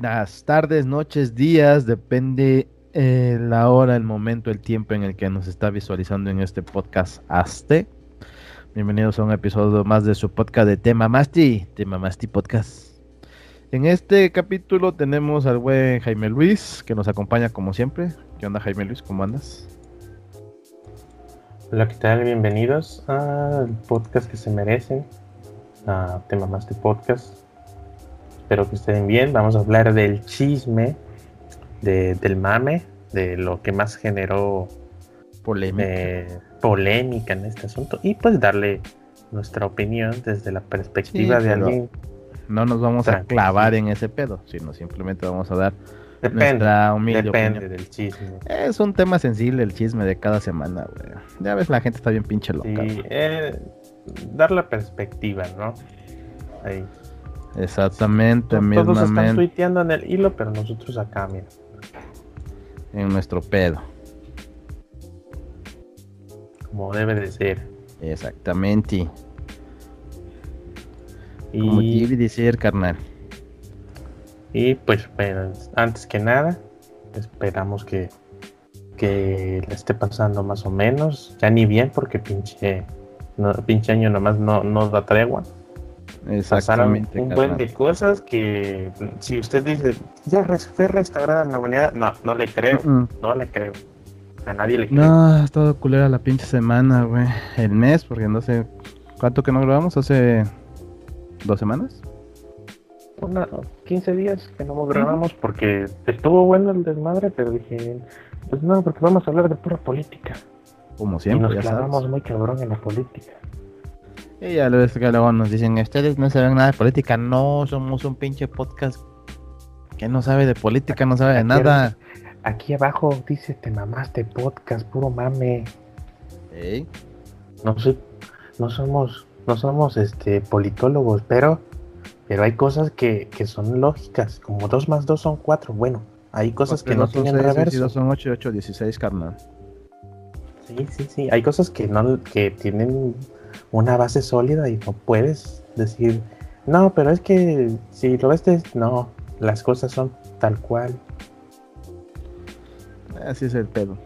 buenas tardes, noches, días, depende eh, la hora, el momento, el tiempo en el que nos está visualizando en este podcast Aste. Bienvenidos a un episodio más de su podcast de Tema Masti, Tema Masti Podcast. En este capítulo tenemos al buen Jaime Luis, que nos acompaña como siempre. ¿Qué onda Jaime Luis? ¿Cómo andas? Hola, ¿qué tal? Bienvenidos al podcast que se merecen, a Tema Masti Podcast. Espero que estén bien. Vamos a hablar del chisme, del mame, de lo que más generó polémica. Eh, polémica en este asunto y pues darle nuestra opinión desde la perspectiva de alguien. No nos vamos a clavar en ese pedo, sino simplemente vamos a dar nuestra humilde depende del chisme. Es un tema sensible el chisme de cada semana, güey. Ya ves, la gente está bien pinche loca. Sí, eh, dar la perspectiva, ¿no? Ahí. Exactamente, Todos están tuiteando en el hilo, pero nosotros acá, mira. En nuestro pedo. Como debe de ser. Exactamente. Y... Como debe de ser, carnal. Y pues, antes que nada, esperamos que, que le esté pasando más o menos. Ya ni bien, porque pinche, no, pinche año nomás no, no da tregua. Exactamente. un buen de cosas que si usted dice, ya fue restaurada la humanidad, no, no le creo, no le creo. A nadie le creo. No, ha estado culera la pinche semana, güey. El mes, porque no sé cuánto que no grabamos, hace dos semanas. Una, 15 días que no grabamos porque estuvo bueno el desmadre, pero dije, pues no, porque vamos a hablar de pura política. Como siempre, y nos clavamos muy cabrón en la política. Y ya luego nos dicen, ustedes no saben nada de política. No, somos un pinche podcast que no sabe de política, no sabe de nada. Aquí abajo dice, te mamaste podcast, puro mame. No sé, no somos, no somos este politólogos, pero, pero hay cosas que, son lógicas, como 2 más 2 son 4. Bueno, hay cosas que no tienen reverso. 2 son 8, 8, 16, carnal. Sí, sí, sí. Hay cosas que no, que tienen una base sólida y no puedes decir, no, pero es que si lo ves, no, las cosas son tal cual. Así es el pedo.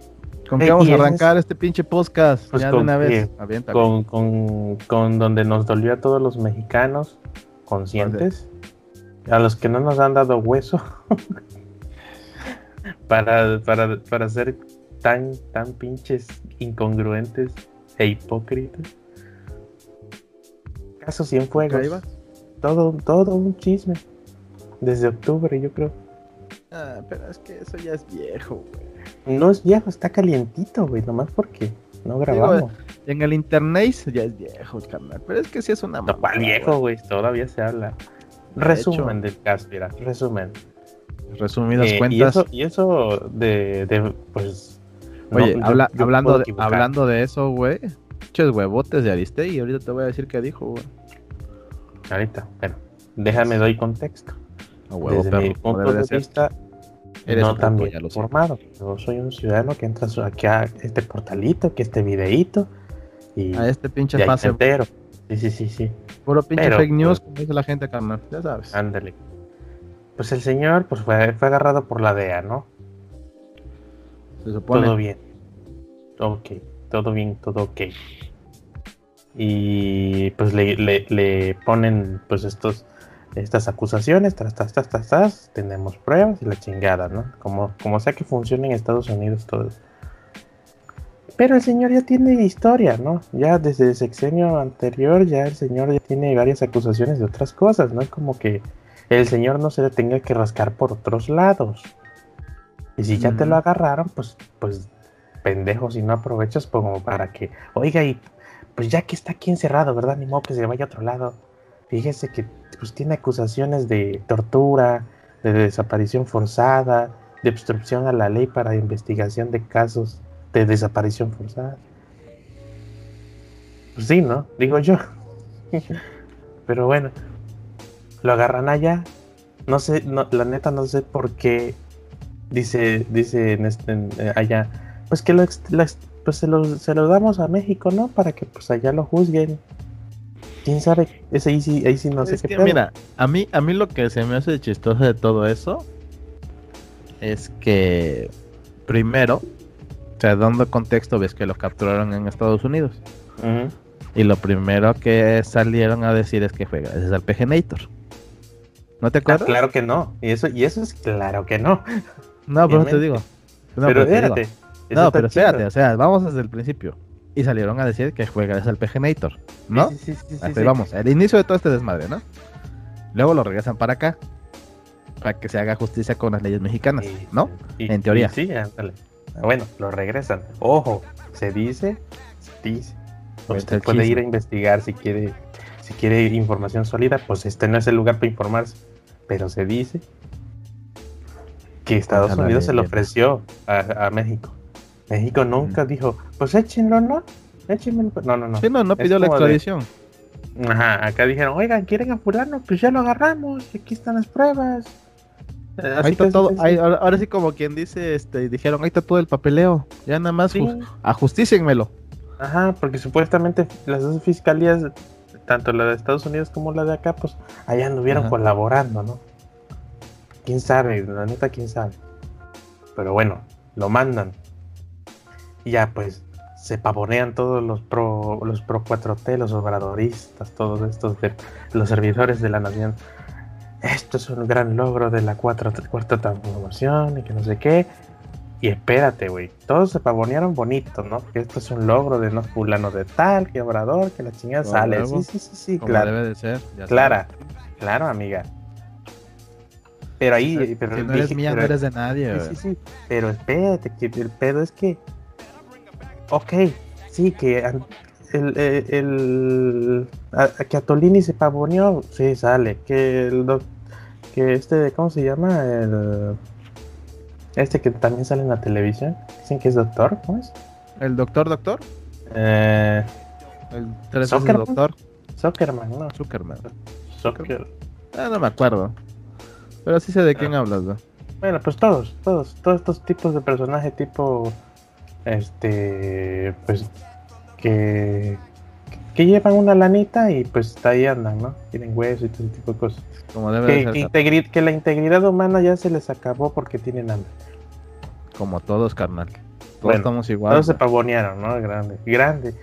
¿Con qué vamos a arrancar este pinche podcast? Pues ya de una vez. Con, con, con, donde nos dolió a todos los mexicanos conscientes, a los que no nos han dado hueso, para, para, para ser tan, tan pinches incongruentes e hipócritas. Caso Cienfuegos. Todo, todo un chisme. Desde octubre, yo creo. Ah, pero es que eso ya es viejo, güey. No es viejo, está calientito, güey. Nomás porque no grabamos. en el internet ya es viejo, carnal. Pero es que sí es una no, viejo, güey? Todavía se habla. resumen del caso, mira. Resumen. Resumidas eh, cuentas. Y eso, de, de pues. Oye, hablando, de, hablando de eso, güey huevotes de Aristegui. Ahorita te voy a decir qué dijo, güey. Ahorita, pero déjame doy contexto. Desde mi punto de, vista, eres no tan bien formado. Yo soy un ciudadano que entra aquí a este portalito, que este videíto. Y, a este pinche pase. Entero. Sí, sí, sí, sí. Puro pinche fake news, pues como dice la gente, carnal. Ya sabes. Ándale. Pues el señor pues fue, fue agarrado por la DEA, ¿no? Se supone. Todo bien. Ok todo bien, todo ok. Y pues le, le, ponen pues estos estas acusaciones, tras, tras, tras, tras, tras, tenemos pruebas y la chingada, ¿no? Como, como sea que funcione en Estados Unidos todo. Pero el señor ya tiene historia, ¿no? Ya desde el sexenio anterior, ya el señor ya tiene varias acusaciones de otras cosas, ¿no? Es como que el señor no se le tenga que rascar por otros lados. Y si ya te lo agarraron, pues, pues pendejos y no aprovechas como para que, oiga, y pues ya que está aquí encerrado, ¿verdad? Ni modo que se vaya a otro lado. Fíjese que pues tiene acusaciones de tortura, de desaparición forzada, de obstrucción a la ley para investigación de casos de desaparición forzada. Pues sí, ¿no? Digo yo. Pero bueno, lo agarran allá. No sé, no, la neta no sé por qué dice, dice en este, eh, allá pues que lo, pues se lo, se lo, damos a México, ¿no? Para que pues allá lo juzguen. quién sabe, ese ahí sí, ahí sí no sé Es qué que pedo. mira, a mí, a mí lo que se me hace chistoso de todo eso es que primero, o sea, dando contexto, ves que lo capturaron en Estados Unidos. Y lo primero que salieron a decir es que fue gracias al PGNator. ¿No te Ah, acuerdas? claro que no, y eso, y eso es claro que no. No, pero no te digo. No, pero pero te digo. Eso No, pero chido. espérate, o sea, vamos desde el principio. Y salieron a decir que fue gracias al PGNator, ¿no? Sí, sí, sí, sí, Así sí. vamos, el inicio de todo este desmadre, ¿no? Luego lo regresan para acá, para que se haga justicia con las leyes mexicanas, Y- ¿no? y- En teoría. sí, ándale. Ah, Bueno, lo regresan. Ojo, se dice, se dice. Cuenta Usted puede ir a investigar si quiere, si quiere información sólida, pues este no es el lugar para informarse. Pero se dice que Estados Unidos se lo leyenda. ofreció a, a México. México nunca dijo, pues échenlo, ¿no? Échenmelo. No, no, no. Sí, no, no pidió la de- extradición. Ajá, acá dijeron, oigan, ¿quieren a fulano? Pues ya lo agarramos, aquí están las pruebas. Eh, así Ahí está todo, ahí- ahora, sí como quien dice, este, dijeron, ahí está todo el papeleo, ya nada más Sí. ajustícienmelo. Ajá, porque supuestamente las dos fiscalías, tanto la de Estados Unidos como la de acá, pues allá anduvieron Ajá. colaborando, ¿no? Quién sabe, la neta, quién sabe. Pero bueno, lo mandan. Y ya pues se pavonean todos los pro, los pro 4T, los obradoristas, todos estos de los servidores de la nación. Esto es un gran logro de la cuarta, cuarta transformación y que no sé qué. Y espérate, güey. Todos se pavonearon bonito, ¿no? Que esto es un logro de no fulano de tal, que obrador, que la chingada sale. Sí, sí, sí, sí, claro. debe de ser. ya Clara, sabes. claro, amiga. Pero ahí, Si pero no eres dije- mía, no pero- eres de nadie. Sí, sí, sí. Pero espérate, que el pedo es que. Ok, sí, que el, el, el- a- que Atolini se pavoneó, sí, sale. Que el doc- que este, ¿cómo se llama? El. Este que también sale en la televisión. Dicen que es doctor, ¿cómo es? El doctor, doctor. Eh, El tres doctor. Zuckerman, no. Zuckerman. Zucker. Ah, no me acuerdo. Pero sí sé de quién hablas, güey. Bueno, pues todos, todos, todos estos tipos de personajes tipo, este, pues, que, que llevan una lanita y pues ahí andan, ¿no? Tienen hueso y todo ese tipo de cosas. Como debe de Que, ser. que la integridad humana ya se les acabó porque tienen hambre. Como todos, carnal. Todos Bueno, estamos igual. Todos se pavonearon, ¿no? Grande, grande.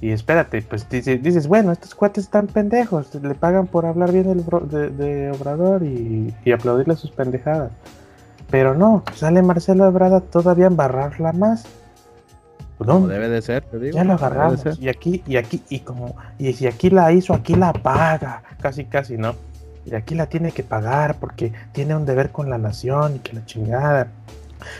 Y espérate, pues dice- dices, bueno, estos cuates están pendejos, le pagan por hablar bien del de, de Obrador y, y aplaudirle sus pendejadas. Pero no, sale Marcelo Ebrada todavía a embarrarla más. Como ¿Dónde? debe de ser, te digo. Ya lo como de agarramos. Y aquí, y aquí, y como, y si aquí la hizo, aquí la paga. Casi, casi, ¿no? Y aquí la tiene que pagar porque tiene un deber con la nación y que la chingada.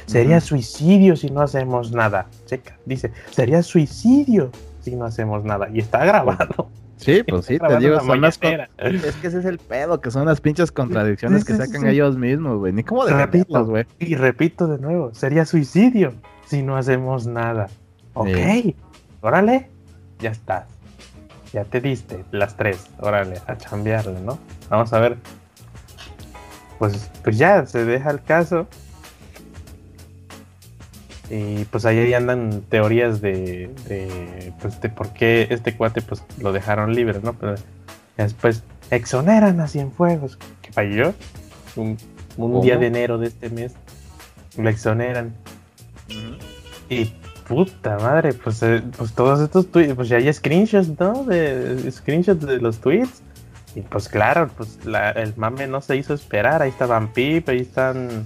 Sería suicidio si no hacemos nada. Checa, dice, sería suicidio si no hacemos nada. Y está grabado. Sí, pues sí, te digo, son las con-. Es que ese es el pedo, que son las pinches contradicciones que sacan sí. ellos mismos, güey. Ni cómo Repito, güey. y repito de nuevo, sería suicidio si no hacemos nada. Ok, Sí. órale, ya estás. Ya te diste las tres, órale, a chambearle, ¿no? Vamos a ver. Pues, pues ya, se deja el caso. Y pues ahí andan teorías de, de, pues, de por qué este cuate pues lo dejaron libre, ¿no? Pero después exoneran a Cienfuegos, que falló un, un día de enero de este mes. Lo exoneran. Y puta madre, pues, eh, pues todos estos tweets, pues ya hay screenshots, ¿no? De screenshots de los tweets. Y pues claro, pues la- el mame no se hizo esperar. Ahí estaban Pip, ahí están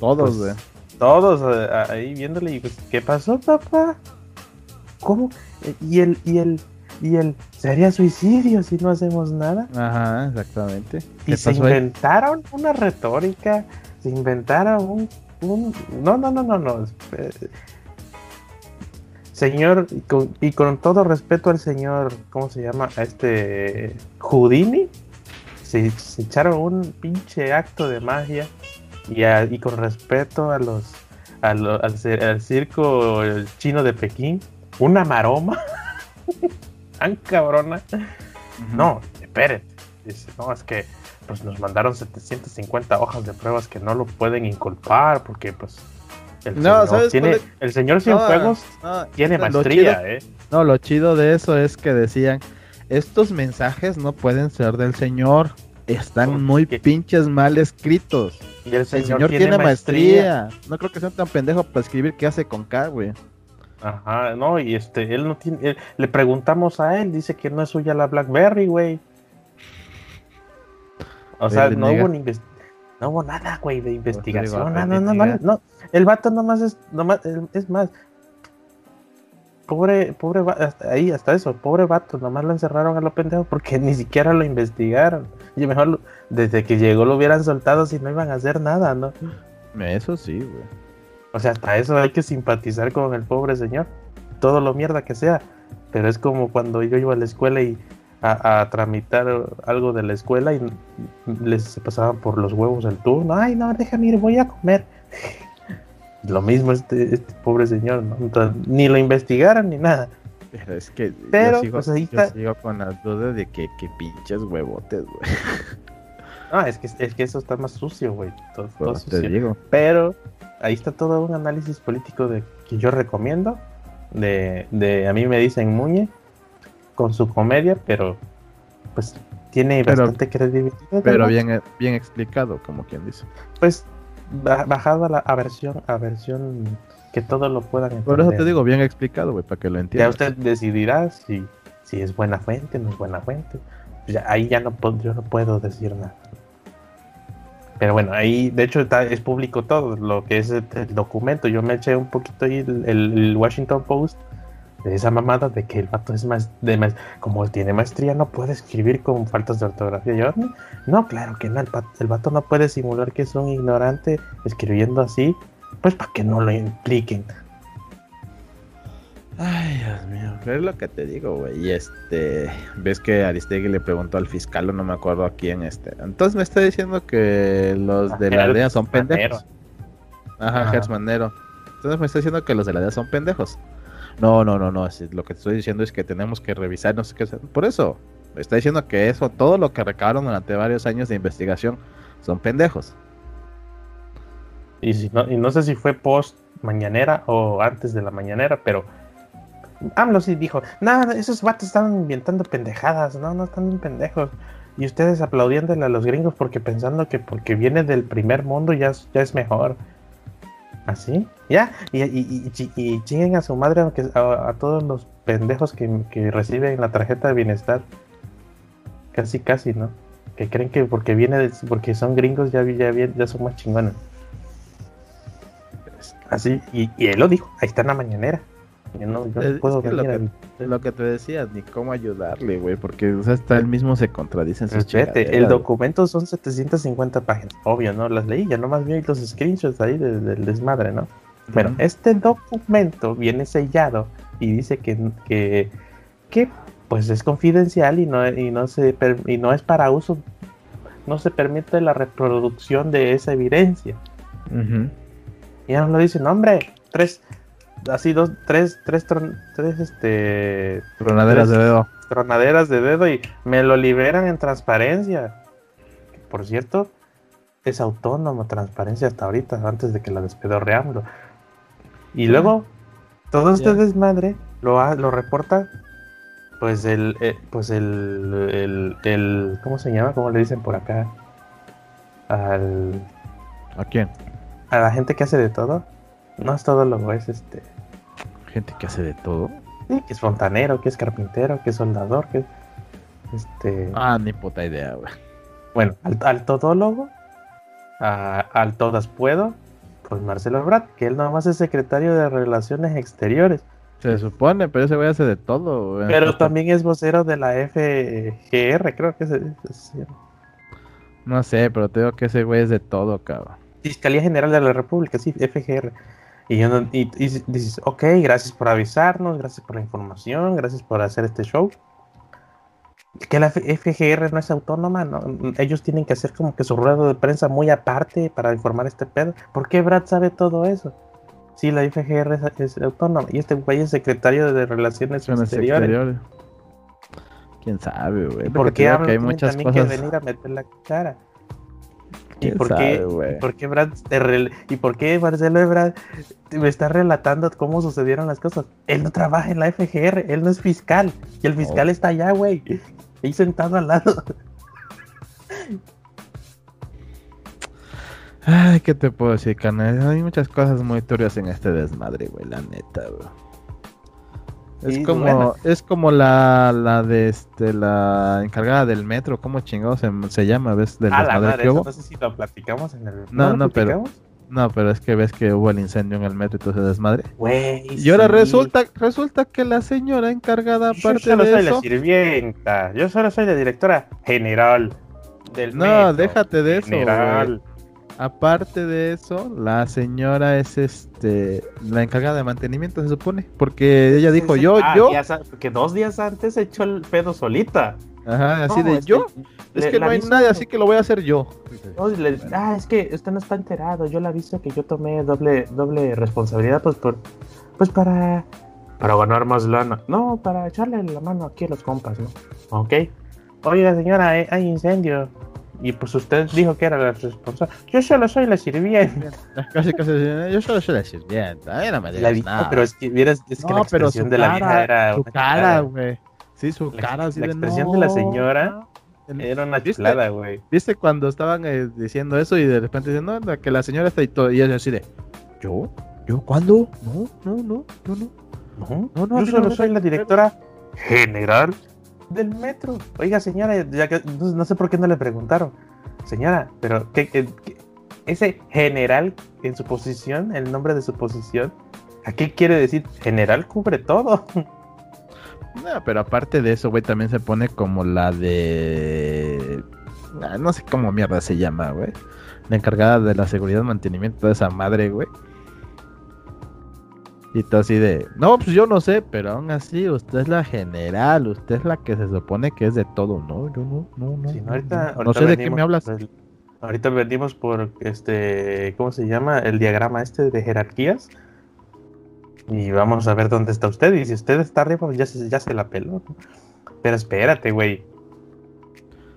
Todos, pues, todos eh, ahí viéndole y pues, ¿qué pasó, papá? ¿Cómo? Y el, y el, y el, sería suicidio si no hacemos nada. Ajá, exactamente. Y ¿Qué se ahí? inventaron una retórica, se inventaron un, un- no, no, no, no, no. Señor, y con, y con todo respeto al señor, ¿cómo se llama? A este Houdini, se, se echaron un pinche acto de magia y, a- y con respeto a los a lo- al, al circo chino de Pekín, una maroma tan cabrona. No, espérate. Dice, no, es que pues nos mandaron 750 hojas de pruebas que no lo pueden inculpar porque pues el No, señor ¿sabes tiene es? el señor Cienfuegos No, tiene maestría, chido- eh. No, lo chido de eso es que decían, estos mensajes no pueden ser del señor. Están muy pinches mal escritos. Y el señor, tiene, maestría. No creo que sea tan pendejo para escribir qué hace con K, güey. Ajá, no, y este, él no tiene. le preguntamos a él, dice que no es suya la Blackberry, güey. O sea, no hubo, no hubo nada, güey, de investigación. No, no, no, no, El vato nomás es, nomás, es más, pobre, pobre, ahí hasta eso, pobre vato, nomás lo encerraron a lo pendejo porque ni siquiera lo investigaron. Y mejor desde que llegó lo hubieran soltado si no iban a hacer nada, ¿no? Eso sí, güey. O sea, hasta eso hay que simpatizar con el pobre señor. Todo lo mierda que sea. Pero es como cuando yo iba a la escuela y a, tramitar algo de la escuela y les pasaban por los huevos el turno. Ay, no, déjame ir, voy a comer. Lo mismo este, este pobre señor, ¿no? ni lo investigaron ni nada. Pero es que Pero, yo, sigo, pues yo sigo con las dudas de que, que pinches huevotes, güey. No, es que, es que eso está más sucio, güey. Todo, pues sucio. Digo. Pero ahí está todo un análisis político de que yo recomiendo. De, de a mí me dicen Muñe con su comedia, pero pues tiene bastante credibilidad. Pero bien, bien explicado, como quien dice. Pues bajado a la versión, a versión que todos lo puedan entender. Por eso te digo, bien explicado, güey, para que lo entienda. Ya usted decidirá si, si es buena fuente, no es buena fuente. Ya, ahí ya no, yo no puedo decir nada. Pero bueno, ahí de hecho está, es público todo, lo que es el, documento. Yo me eché un poquito ahí el Washington Post de esa mamada de que el vato es más, de más, como tiene maestría, no puede escribir con faltas de ortografía. Yo, no, claro que no, el vato, no puede simular que es un ignorante escribiendo así, pues para que no lo impliquen. Ay, Dios mío, es lo que te digo, güey. Y este, ves que Aristegui le preguntó al fiscal, o no me acuerdo a quién, este. Entonces me está diciendo que los de la DEA son pendejos. Ajá, Ajá. Entonces me está diciendo que los de la DEA son pendejos. No, no, no, no. Lo que estoy diciendo es que tenemos que revisar, no sé qué. Por eso, está diciendo que eso, todo lo que recabaron durante varios años de investigación, son pendejos. Y, si no, y no sé si fue post mañanera o antes de la mañanera, pero AMLO sí dijo, nada, esos vatos están inventando pendejadas, no, no están bien pendejos. Y ustedes aplaudiéndole a los gringos porque pensando que porque viene del primer mundo ya, ya es mejor. ¿Así? ¿Ya? Y, y, chinguen a su madre aunque, a, todos los pendejos que, reciben la tarjeta de bienestar. Casi, casi, ¿no? Que creen que porque viene porque son gringos ya, ya, ya son más chingones. Así, y, él lo dijo, ahí está en la mañanera. Yo no, puedo es lo, que, lo que te decía, ni cómo ayudarle, güey, porque o sea, hasta él mismo se contradice en sus El documento son 750 páginas, obvio, ¿no? Las leí, ya nomás vi los screenshots ahí del, desmadre, ¿no? Bueno, este documento viene sellado y dice que, que, que, pues es confidencial y no, y no se y no es para uso, no se permite la reproducción de esa evidencia. Y ya nos lo dicen, hombre, tres así dos, tres, tres, tres, este... Tronaderas de dedo. Tronaderas de dedo y me lo liberan en transparencia. Por cierto, es autónomo transparencia hasta ahorita, antes de que la despedorreamos. Y luego, todo este desmadre lo, lo reporta, pues el, eh, pues el, el, el, ¿cómo se llama? ¿Cómo le dicen por acá? Al... ¿A quién? A la gente que hace de todo. No es todo lo es este. Gente que hace de todo. Sí, que es fontanero, que es carpintero, que es soldador, que es. Este. Ah, ni puta idea, güey. Bueno, al, todólogo, al todas puedo, pues Marcelo Brad, que él nomás es secretario de Relaciones Exteriores. Se supone, pero ese güey hace de todo, güey. Pero también es vocero de la FGR, creo que es. No sé, pero te digo que ese güey es de todo, cabrón. Fiscalía General de la República, sí, FGR. Y, y, dices, ok, gracias por avisarnos, gracias por la información, gracias por hacer este show. Que la FGR no es autónoma, ¿no? ellos tienen que hacer como que su ruedo de prensa muy aparte para informar este pedo. ¿Por qué Brad sabe todo eso? Sí, la FGR es, autónoma y este güey es secretario de Relaciones Exteriores. ¿Quién sabe, güey? ¿Por qué hay muchas cosas... que venir a meter la cara? ¿Y por, qué, por qué Brad ¿Y por qué Marcelo Ebrard me está relatando cómo sucedieron las cosas? Él no trabaja en la FGR, él no es fiscal. Y el fiscal está allá, güey. Ahí sentado al lado. Ay, ¿qué te puedo decir, carnal? Hay muchas cosas muy turbias en este desmadre, güey, la neta, güey. Es como, es como la, la de este, la encargada del metro, ¿cómo chingados se, se llama? ¿Ves? Del ah, la madre, eso no sé si lo platicamos en el. No, no, pero. No, pero es que ves que hubo el incendio en el metro y todo ese desmadre. y ahora resulta, resulta que la señora encargada, aparte yo solo soy la sirvienta, yo solo soy la directora general del No, déjate de eso. General. Aparte de eso, la señora es este la encargada de mantenimiento, se supone. Porque ella dijo, yo, ah, yo. que dos días antes echó el pedo solita. Ajá, así de yo. es que no hay nadie, así que lo voy a hacer yo. ah, es que usted no está enterado. Yo le aviso que yo tomé doble, doble responsabilidad, pues por, pues para, para ganar más lana. No, para echarle la mano aquí a los compas, ¿no? Ok. Oiga, señora, hay incendio. Y pues usted dijo que era la responsable. Yo solo soy la sirvienta. Casi, casi, yo solo soy la sirvienta. La nada. Pero es que, vieras, es que la expresión de la vieja era. Su cara, güey. Sí, su cara. la expresión de la señora era una chulada, güey. ¿Viste cuando estaban eh, diciendo eso y de repente dicen, no, que la señora está y todo? Y ella así de, ¿yo? ¿Yo cuándo? No, no, no, yo no. No, no, no yo solo soy la directora general del metro. Oiga, señora, ya que no, sé por qué no le preguntaron. Señora, pero ¿qué, ese general en su posición, el nombre de su posición, ¿a qué quiere decir? General cubre todo. No, pero aparte de eso, güey, también se pone como la de. Ah, no sé cómo mierda se llama, güey. La encargada de la seguridad mantenimiento de esa madre, güey. Y todo así de, no, pues yo no sé, pero aún así usted es la general, usted es la que se supone que es de todo, ¿no? Yo no, no, no. ahorita, no, sé de qué me hablas. ahorita venimos por este, ¿cómo se llama? El diagrama este de jerarquías. Y vamos a ver dónde está usted. Y si usted está arriba, pues ya se, ya se la peló. Pero espérate, güey.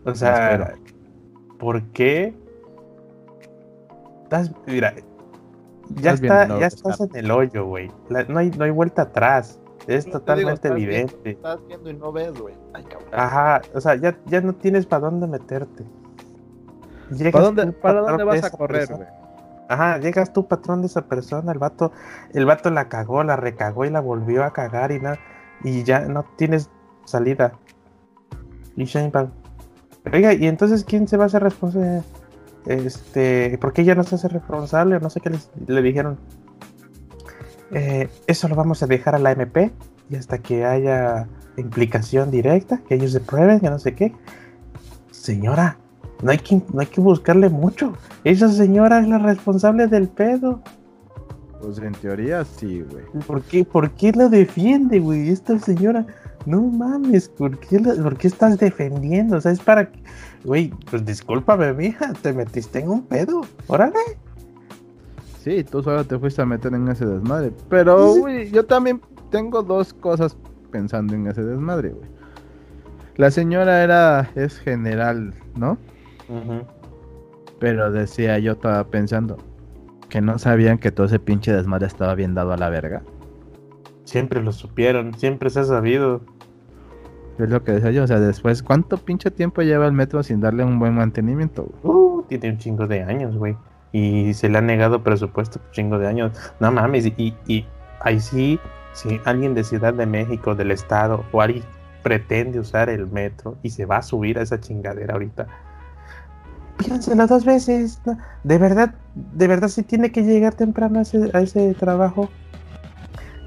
O sea, ¿por qué? Mira, ya, está, ya estás en el hoyo, güey. No hay, no hay vuelta atrás. Es totalmente evidente. estás viendo y no ves, güey. Ajá, o sea, ya, ya no tienes para dónde meterte. ¿Para dónde, ¿para dónde vas a correr, güey? Ajá, llegas tú, patrón de esa persona, el vato, el vato la cagó, la recagó y la volvió a cagar y nada, y ya no tienes salida. Y Shane Oiga, ¿y entonces quién se va a hacer responsable? Este, ¿por qué ella no se hace responsable? No sé qué le dijeron. Eh, eso lo vamos a dejar a la MP y hasta que haya implicación directa, que ellos se prueben, que no sé qué. Señora, no hay que, no hay que buscarle mucho. Esa señora es la responsable del pedo. Pues en teoría sí, güey. ¿Por qué, ¿Por qué la defiende, güey? Esta señora, no mames, ¿por qué, ¿por qué estás defendiendo? O sea, es para Güey, pues discúlpame, mija, te metiste en un pedo. Órale. Sí, tú solo te fuiste a meter en ese desmadre. Pero, güey, yo también tengo dos cosas pensando en ese desmadre, güey. La señora era, es general, ¿no? Pero decía, yo estaba pensando que no sabían que todo ese pinche desmadre estaba bien dado a la verga. Siempre lo supieron, siempre se ha sabido. Es lo que decía yo, o sea, después, ¿cuánto pinche tiempo lleva el metro sin darle un buen mantenimiento? Uh, tiene un chingo de años, güey. Y se le ha negado presupuesto un chingo de años. No mames, y, y ahí sí, si alguien de Ciudad de México, del Estado, o alguien pretende usar el metro y se va a subir a esa chingadera ahorita, piénselo dos veces. De verdad, de verdad sí tiene que llegar temprano a ese, a ese trabajo.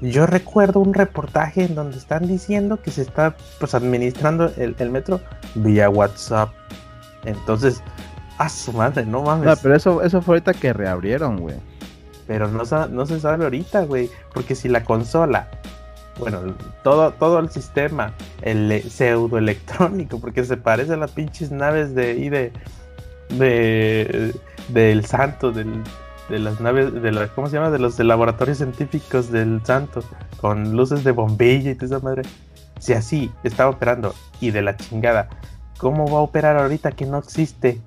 Yo recuerdo un reportaje en donde están diciendo que se está pues administrando el, metro vía WhatsApp. Entonces, a su madre, no mames. No, pero eso, eso fue ahorita que reabrieron, güey. Pero no, no se sabe ahorita, güey. Porque si la consola, bueno, todo, todo el sistema, el pseudo electrónico, porque se parece a las pinches naves de ahí de, de del santo, del, de las naves, de la, ¿cómo se llama? De los laboratorios científicos del santo, con luces de bombilla y toda esa madre. Si así estaba operando y de la chingada, ¿cómo va a operar ahorita que no existe?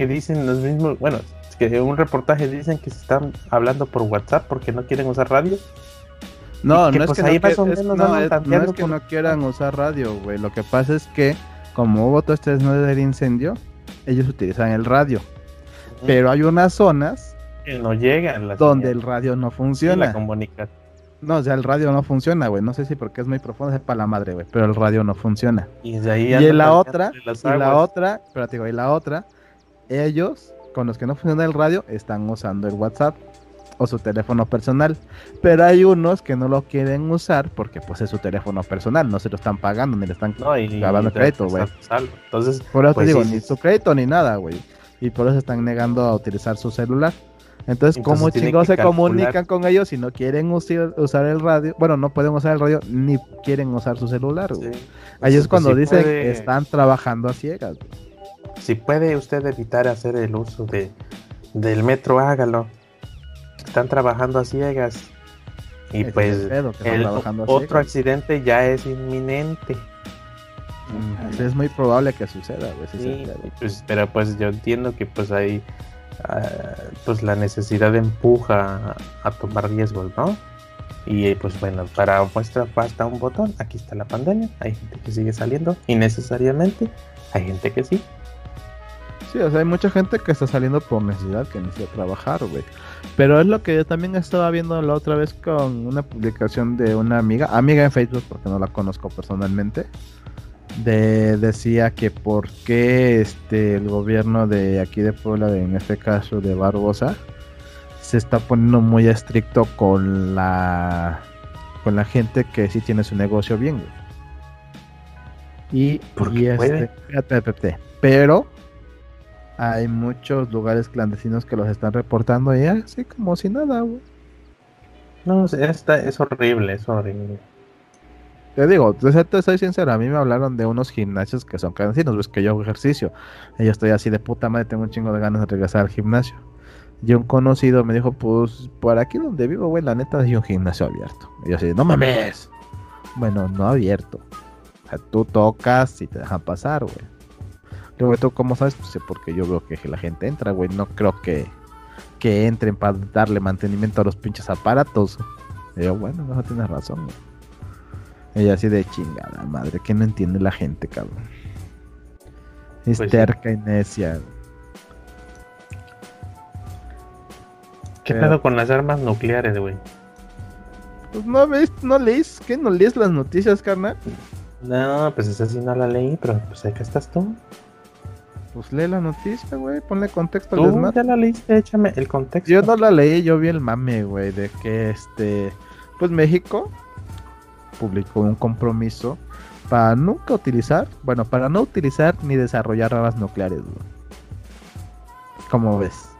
que dicen los mismos, bueno, que en un reportaje dicen que se están hablando por WhatsApp porque no quieren usar radio. No, no, es que no, quieran usar radio, güey. Lo que pasa es que, como hubo todo este desnudo del incendio, ellos utilizan el radio. Pero hay unas zonas no llegan donde el radio no funciona. la comunicación. No, o sea, el radio no funciona, güey. No sé si porque es muy profundo, es para la madre, güey. Pero el radio no funciona. Y de ahí y la otra, y la otra, espérate, güey, y la otra, ellos, con los que no funciona el radio, están usando el WhatsApp o su teléfono personal. Pero hay unos que no lo quieren usar porque pues es su teléfono personal, no se lo están pagando ni le están no, grabando crédito, güey. Entonces, por eso te pues digo, ni su crédito ni nada, güey. Y por eso están negando a utilizar su celular. Entonces, ¿cómo chicos se comunican con ellos si no quieren usar el radio? Bueno, no pueden usar el radio ni quieren usar su celular. Ahí es cuando dicen que están trabajando a ciegas. Si puede usted evitar hacer el uso de, del metro, hágalo. Están trabajando a ciegas. Y pues el otro accidente ya es inminente. Es muy probable que suceda. pues, pero pues yo entiendo que pues hay Ah, pues la necesidad empuja a, tomar riesgos, ¿no? Y pues bueno, para muestra basta un botón, aquí está la pandemia, hay gente que sigue saliendo innecesariamente, hay gente que sí. Sí, o sea, hay mucha gente que está saliendo por necesidad, que necesita trabajar, güey. Pero es lo que yo también estaba viendo la otra vez con una publicación de una amiga, amiga en Facebook, porque no la conozco personalmente, de, decía que por qué este, el gobierno de aquí de Puebla, en este caso de Barbosa, se está poniendo muy estricto con la con la gente que sí tiene su negocio bien. Y, y este, pero hay muchos lugares clandestinos que los están reportando y así como si nada, No, esta es horrible, es horrible. Te digo, te soy sincero, a mí me hablaron de unos gimnasios que son clandestinos, ves que yo hago ejercicio. Y yo estoy así de puta madre, tengo un chingo de ganas de regresar al gimnasio. Y un conocido me dijo, pues, por aquí donde vivo, güey, la neta hay un gimnasio abierto. Y yo así, no mames. Bueno, no abierto. O sea, tú tocas y te dejan pasar, güey. Luego, ¿tú cómo sabes? Pues porque yo veo que la gente entra, güey. No creo que, que entren para darle mantenimiento a los pinches aparatos. Y yo, bueno, no tienes razón, güey. Ella así de chingada madre, que no entiende la gente, cabrón. Es pues terca y necia. ¿Qué pedo con las armas nucleares, güey? Pues no ves, no lees, ¿qué? ¿No lees las noticias, carnal? No, pues esa sí no la leí, pero pues ahí que estás tú. Pues lee la noticia, güey, ponle contexto al ¿Tú ya la leíste? Échame el contexto. Yo no la leí, yo vi el mame, güey, de que este... Pues México publicó un compromiso para nunca utilizar, bueno, para no utilizar ni desarrollar armas nucleares. ¿Cómo ves?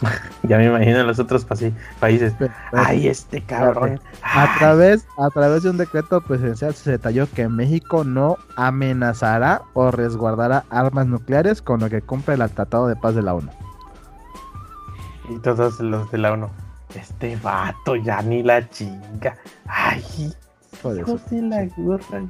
ya me imagino los otros países. Ay, este cabrón. A través, a través de un decreto presidencial se detalló que México no amenazará o resguardará armas nucleares con lo que cumple el Tratado de Paz de la ONU. Y todos los de la ONU. Este vato ya ni la chinga. Ay, José la gorra.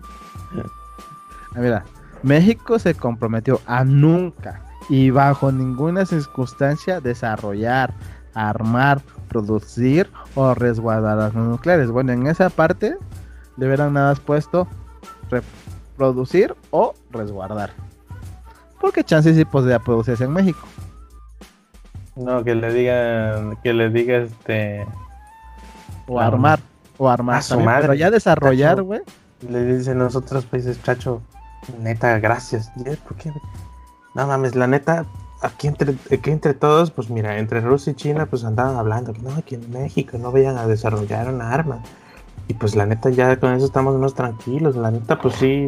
Ah, mira, México se comprometió a nunca y bajo ninguna circunstancia desarrollar, armar, producir o resguardar armas nucleares. Bueno, en esa parte le hubieran nada puesto reproducir o resguardar. Porque chances sí podría producirse en México. No, que le digan, que le diga este. O armar, o armar. su madre. Pero ya desarrollar, güey. Le dicen los otros países, chacho, neta, gracias. ¿Por qué? No mames, la neta, aquí entre, aquí entre todos, pues mira, entre Rusia y China, pues andaban hablando, no, aquí en México no vayan a desarrollar una arma. Y pues la neta, ya con eso estamos más tranquilos. La neta, pues sí,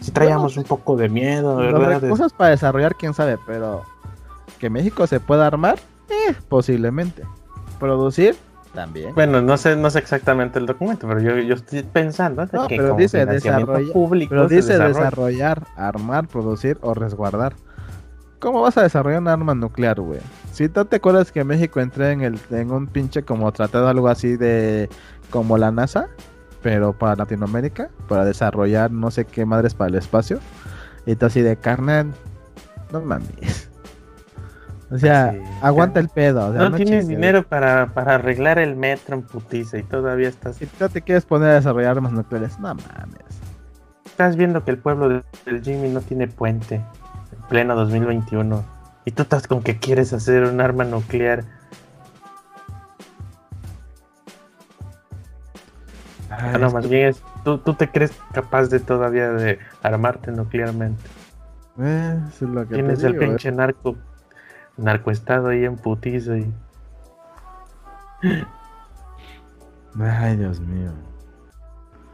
sí traíamos un poco de miedo, ¿verdad? Cosas para desarrollar, quién sabe, pero que México se pueda armar, eh, posiblemente. Producir, también. Bueno, no sé, no sé exactamente el documento, pero yo, yo estoy pensando no, pero dice desarrollar, pero dice desarrollar, armar, producir o resguardar. ¿Cómo vas a desarrollar un arma nuclear, güey? Si tú te acuerdas que México entró en el en un pinche como tratado algo así de como la NASA, pero para Latinoamérica, para desarrollar no sé qué madres para el espacio. Y tú así de carne, no mames. O sea, aguanta el pedo. no, tienes dinero para, para, arreglar el metro en putiza y todavía estás. Y tú te quieres poner a desarrollar armas nucleares. No mames. Estás viendo que el pueblo del Jimmy no tiene puente en pleno 2021. Y tú estás con que quieres hacer un arma nuclear. Ah, no, más bien es, tú, tú te crees capaz de todavía de armarte nuclearmente. Eh, es lo que Tienes el pinche narco narcoestado ahí en putizo y. Ay, Dios mío.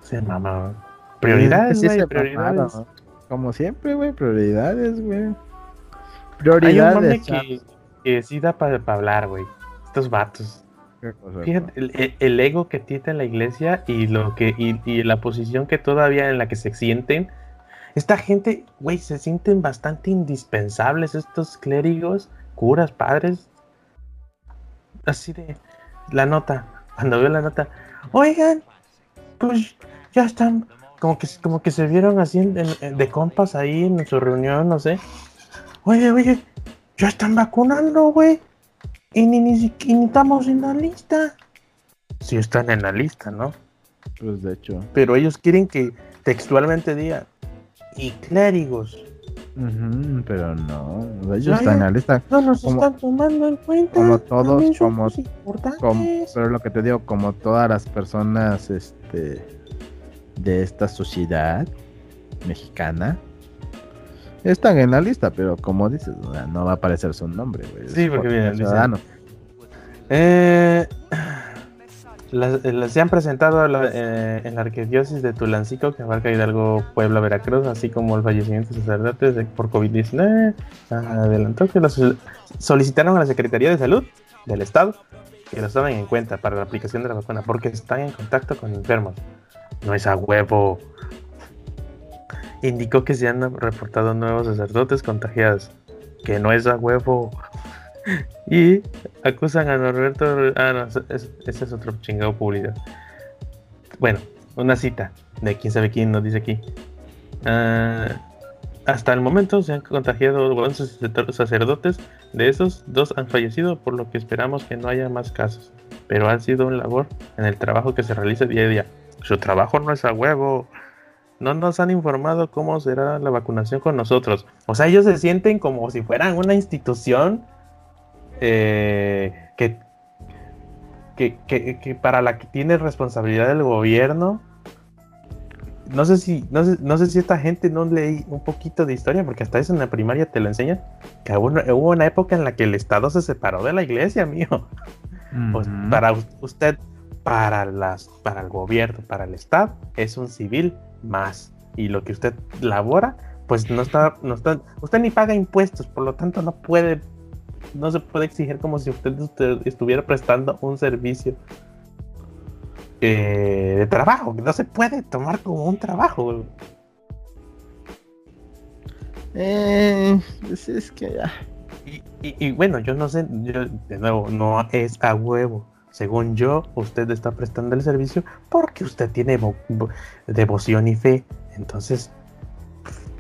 Se mamá. Prioridades, güey, prioridades. Como siempre, güey, prioridades, güey. Prioridades. Hay un que, que sí da para hablar, güey. Estos vatos. Fíjate, el, ego que tiene la iglesia y lo que y, y, la posición que todavía en la que se sienten. Esta gente, güey, se sienten bastante indispensables estos clérigos curas, padres. Así de la nota, cuando veo la nota, oigan, pues ya están, como que, como que se vieron así de compas ahí en su reunión, no sé. Oye, oye, ya están vacunando, güey. Y ni, ni, ni estamos en la lista. Sí están en la lista, ¿no? Pues de hecho. Pero ellos quieren que textualmente diga, y clérigos, pero no, ellos están en la lista. No nos están tomando en cuenta. Como todos, como, como, pero lo que te digo, como todas las personas este de esta sociedad mexicana están en la lista, pero como dices, no va a aparecer su nombre, Sí, porque viene ciudadano. Eh, eh, se han presentado eh, en la arquidiócesis de Tulancico, que abarca Hidalgo, Puebla, Veracruz, así como el fallecimiento de sacerdotes por COVID-19. Adelantó que los solicitaron a la Secretaría de Salud del Estado que los tomen en cuenta para la aplicación de la vacuna, porque están en contacto con enfermos. No es a huevo. Indicó que se han reportado nuevos sacerdotes contagiados. Que no es a huevo. Y acusan a Norberto. Ah, no, ese es otro chingado publicidad. Bueno, una cita de quién sabe quién nos dice aquí. Ah, hasta el momento se han contagiado 11 sacerdotes. De esos, dos han fallecido, por lo que esperamos que no haya más casos. Pero ha sido un labor en el trabajo que se realiza día a día. Su trabajo no es a huevo. No nos han informado cómo será la vacunación con nosotros. O sea, ellos se sienten como si fueran una institución eh, que, que, para la que tiene responsabilidad el gobierno. No sé si, no sé, no sé si esta gente no leí un poquito de historia, porque hasta eso en la primaria te lo enseñan, que hubo una, época en la que el Estado se separó de la iglesia, mío. Pues, para usted, para las, para el gobierno, para el Estado, es un civil más. Y lo que usted labora, pues no está, no está, usted ni paga impuestos, por lo tanto no puede no se puede exigir como si usted, estuviera prestando un servicio eh, de trabajo, no se puede tomar como un trabajo. Eh, pues es que ya. Y, bueno, yo no sé, de nuevo, no es a huevo. Según yo, usted está prestando el servicio porque usted tiene devoción y fe. Entonces,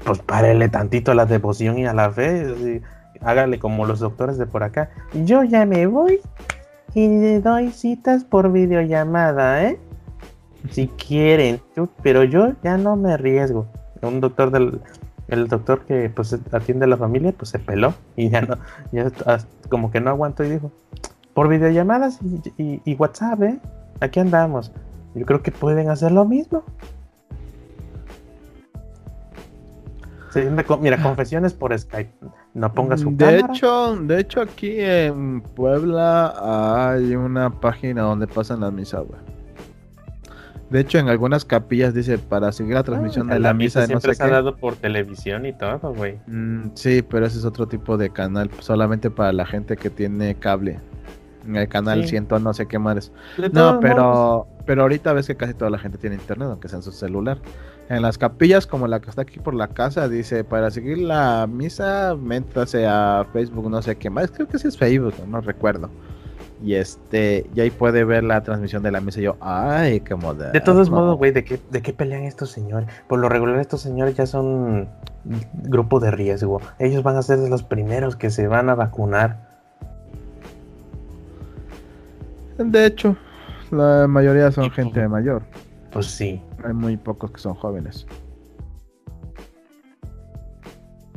pues párele tantito a la devoción y a la fe hágale como los doctores de por acá. Yo ya me voy y le doy citas por videollamada, ¿eh? Si quieren, pero yo ya no me arriesgo. Un doctor del, el doctor que pues atiende a la familia, pues se peló y ya no, ya como que no aguantó y dijo, por videollamadas y, y WhatsApp, ¿eh? Aquí andamos. Yo creo que pueden hacer lo mismo. Mira, confesiones por Skype. No ponga su de Hecho, de hecho, aquí en Puebla hay una página donde pasan las misas, De hecho, en algunas capillas dice para seguir la transmisión ah, de la, misa. siempre se ha dado por televisión y todo, güey. Mm, sí, pero ese es otro tipo de canal, solamente para la gente que tiene cable. En el canal siento no sé qué más. No, pero, pero ahorita ves que casi toda la gente tiene internet, aunque sea en su celular. En las capillas, como la que está aquí por la casa, dice, para seguir la misa, métase a Facebook, no sé qué más. Creo que sí es Facebook, no recuerdo. Y este, y ahí puede ver la transmisión de la misa. Y yo, ay, qué moderno. De todos modos, güey, ¿de qué, ¿de qué pelean estos señores? Por lo regular, estos señores ya son grupo de riesgo. Ellos van a ser los primeros que se van a vacunar. De hecho, la mayoría son gente mayor. Pues sí. Hay muy pocos que son jóvenes.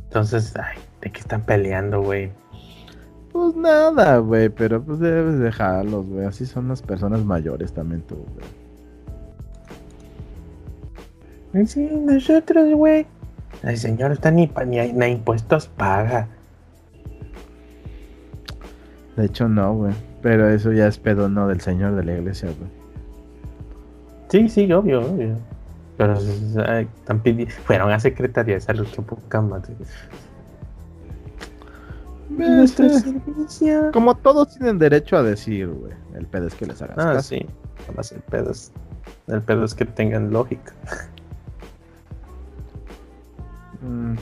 Entonces, ay, ¿de qué están peleando, güey? Pues nada, güey, pero pues debes dejarlos, güey. Así son las personas mayores también tú, güey. Sí, nosotros, güey. El señor está ni, ni, ni impuestos paga. De hecho, no, güey. Pero eso ya es pedo no del señor de la iglesia, güey. Sí, sí, obvio, obvio. Pero están pidiendo. Fueron a Secretaría de Salud, que poca madre. Nuestro servicio. Como todos tienen derecho a decir, güey. El pedo es que les hagas. Ah, sí. Además, el pedo es. El pedo es que tengan lógica. Mm.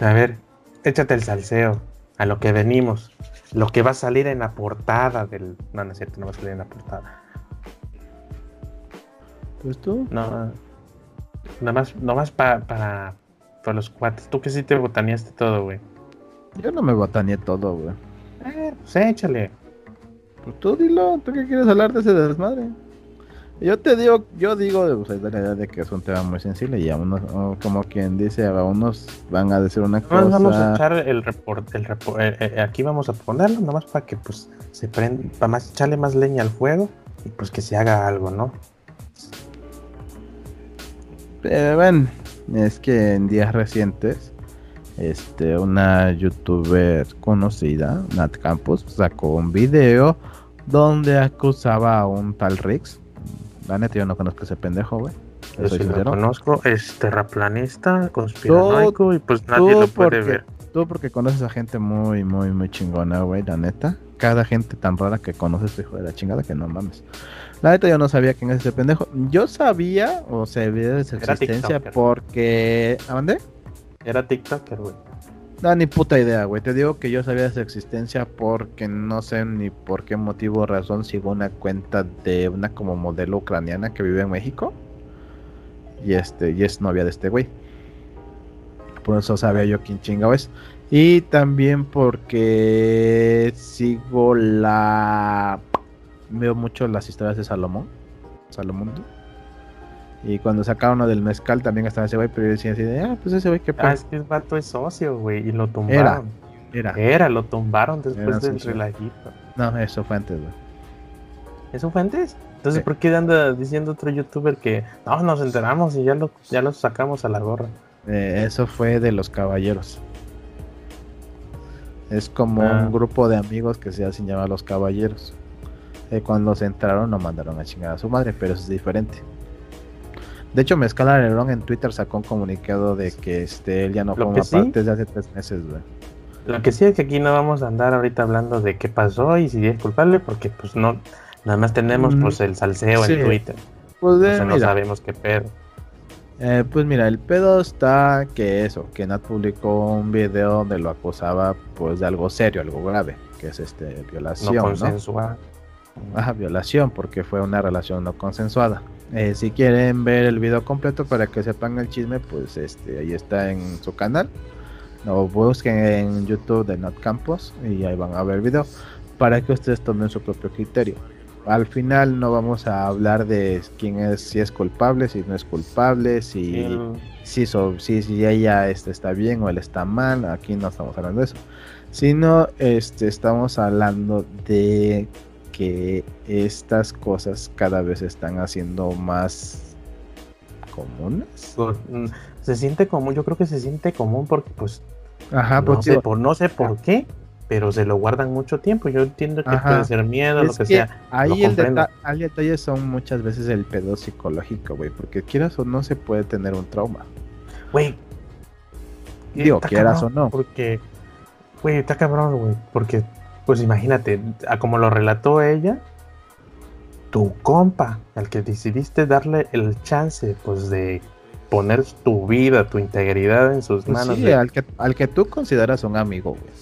A ver, échate el salseo. A lo que venimos. Lo que va a salir en la portada del. No, no es cierto, no va a salir en la portada. ¿Pues tú? No. Nada más, nada más para para los cuates. Tú que sí te botaneaste todo, güey. Yo no me botaneé todo, güey. Eh, pues échale. Pues tú dilo, ¿tú qué quieres hablar de ese desmadre? Yo te digo, yo digo, pues, de la idea de que es un tema muy sensible y a unos, como quien dice, a unos van a decir una cosa. Vamos a echar el report, el report eh, eh, aquí vamos a ponerlo, nomás para que pues se prenda, para más echarle más leña al fuego y pues que se haga algo, ¿no? Pero bueno, es que en días recientes, este, una youtuber conocida, Nat Campos, sacó un video donde acusaba a un tal Rix. La neta, yo no conozco ese pendejo, güey. Yo sí lo conozco, es terraplanista, conspiranoico y pues nadie lo puede ver. Tú porque conoces a gente muy, muy, muy chingona, güey, la neta. Cada gente tan rara que conoces, hijo de la chingada, que no mames. La neta yo no sabía quién es ese pendejo. Yo sabía o sabía de su existencia porque... ¿A dónde? Era TikToker, güey. No, ni puta idea, güey. Te digo que yo sabía de su existencia porque no sé ni por qué motivo o razón sigo una cuenta de una como modelo ucraniana que vive en México. Y este, y es novia de este güey. Por eso sabía yo quién chingado es. Y también porque sigo la veo mucho las historias de Salomón. Salomón. Y cuando sacaron uno del mezcal también estaba ese güey, pero yo decía así de, ah, pues ese güey que Ah, es que el vato es socio, güey, y lo tumbaron. Era, era. lo tumbaron después del relajito. No, eso fue antes, güey. ¿Eso fue antes? Entonces, ¿por qué anda diciendo otro youtuber que no, nos enteramos y ya lo, ya lo sacamos a la gorra? Eh, eso fue de los caballeros. Es como ah. un grupo de amigos que se hacen llamar los caballeros. Eh, cuando se entraron no mandaron a chingar a su madre, pero eso es diferente. De hecho, Mezcal Alerón en Twitter sacó un comunicado de que este, él ya no forma parte desde hace tres meses, güey. Lo que sí es que aquí no vamos a andar ahorita hablando de qué pasó y si es culpable, porque pues no, nada más tenemos pues el salseo en Twitter. Pues no sabemos qué pedo. Eh, pues mira, el pedo está que eso, que Nat publicó un video donde lo acusaba pues de algo serio, algo grave, que es este violación. No consensual. Ajá, violación, porque fue una relación no consensuada. Eh, si quieren ver el video completo para que sepan el chisme, pues este ahí está en su canal. O busquen en YouTube de Not Campos y ahí van a ver el video para que ustedes tomen su propio criterio. Al final no vamos a hablar de quién es, si es culpable, si no es culpable, si, si, si, si, ella este, está bien o él está mal. Aquí no estamos hablando de eso, sino este, estamos hablando de que estas cosas cada vez están haciendo más comunes. Mm, se siente común, yo creo que se siente común porque pues Ajá, no, sé, por, no sé por qué, pero se lo guardan mucho tiempo. Yo entiendo que puede ser miedo, lo que, sea. Ahí el, detalle son muchas veces el pedo psicológico, güey, porque quieras o no se puede tener un trauma. Güey. Digo, quieras o no. Porque, güey, está cabrón, güey, porque pues imagínate, a como lo relató ella, tu compa, al que decidiste darle el chance, pues de poner tu vida, tu integridad en sus pues manos. Sí, al, que, al que tú consideras un amigo, güey.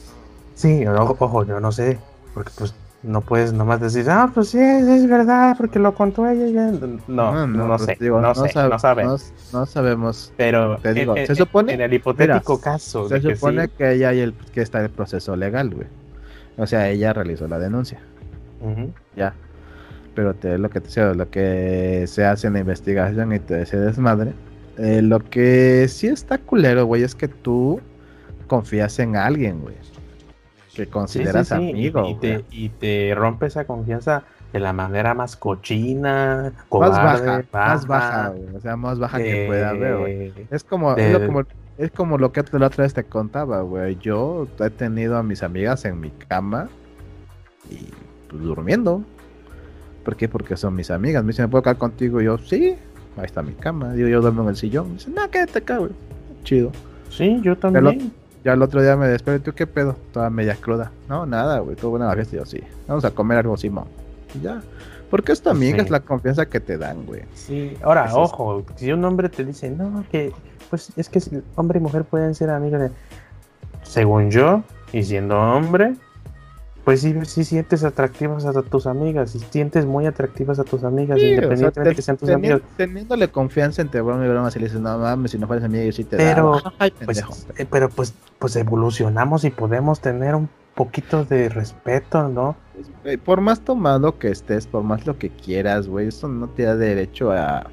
Sí, ojo, yo no sé, porque pues no puedes nomás decir, ah, pues sí, es, verdad, porque lo contó ella. No, no, no, sé, no, sé, no sabemos. No, sabemos. Pero te digo, se supone. En el hipotético caso. Se supone que, ella y el, que está en el proceso legal, güey. O sea, ella realizó la denuncia. Ya. Pero te, lo que te decía, lo que se hace en la investigación y te se desmadre. Eh, lo que sí está culero, güey, es que tú confías en alguien, güey que consideras amigo. Y, te, y, te, rompe esa confianza de la manera más cochina, más baja, más baja, o sea, más baja que pueda haber, güey. Es como, es, lo, como, es como lo que la otra vez te contaba, güey. Yo he tenido a mis amigas en mi cama y pues, durmiendo. ¿Por qué? Porque son mis amigas. Me dicen, ¿me puedo quedar contigo? Y yo, sí, ahí está mi cama. Digo, yo duermo en el sillón. Me dicen, no, quédate acá, güey. Chido. Sí, yo también. Ya el otro día me despierto, ¿tú qué pedo? Toda media cruda. No, nada, güey, todo buena la fiesta. Yo sí, vamos a comer algo, Simón. Y ya. Porque es tu amiga, es la confianza que te dan, güey. Sí, ahora, ojo, si un hombre te dice, no, que, pues es que hombre y mujer pueden ser amigos de. Según yo, y siendo hombre, pues sí, sí sientes atractivas a tus amigas, y sientes muy atractivas a tus amigas, independientemente de que sean tus amigas. Teniéndole confianza entre broma y broma, si le dices, no mames, si no fueras amiga, yo sí te pero, pues, eh, pero pues, pues evolucionamos y podemos tener un poquito de respeto, ¿no? Pues, por más tomado que estés, por más lo que quieras, güey, eso no te da derecho a...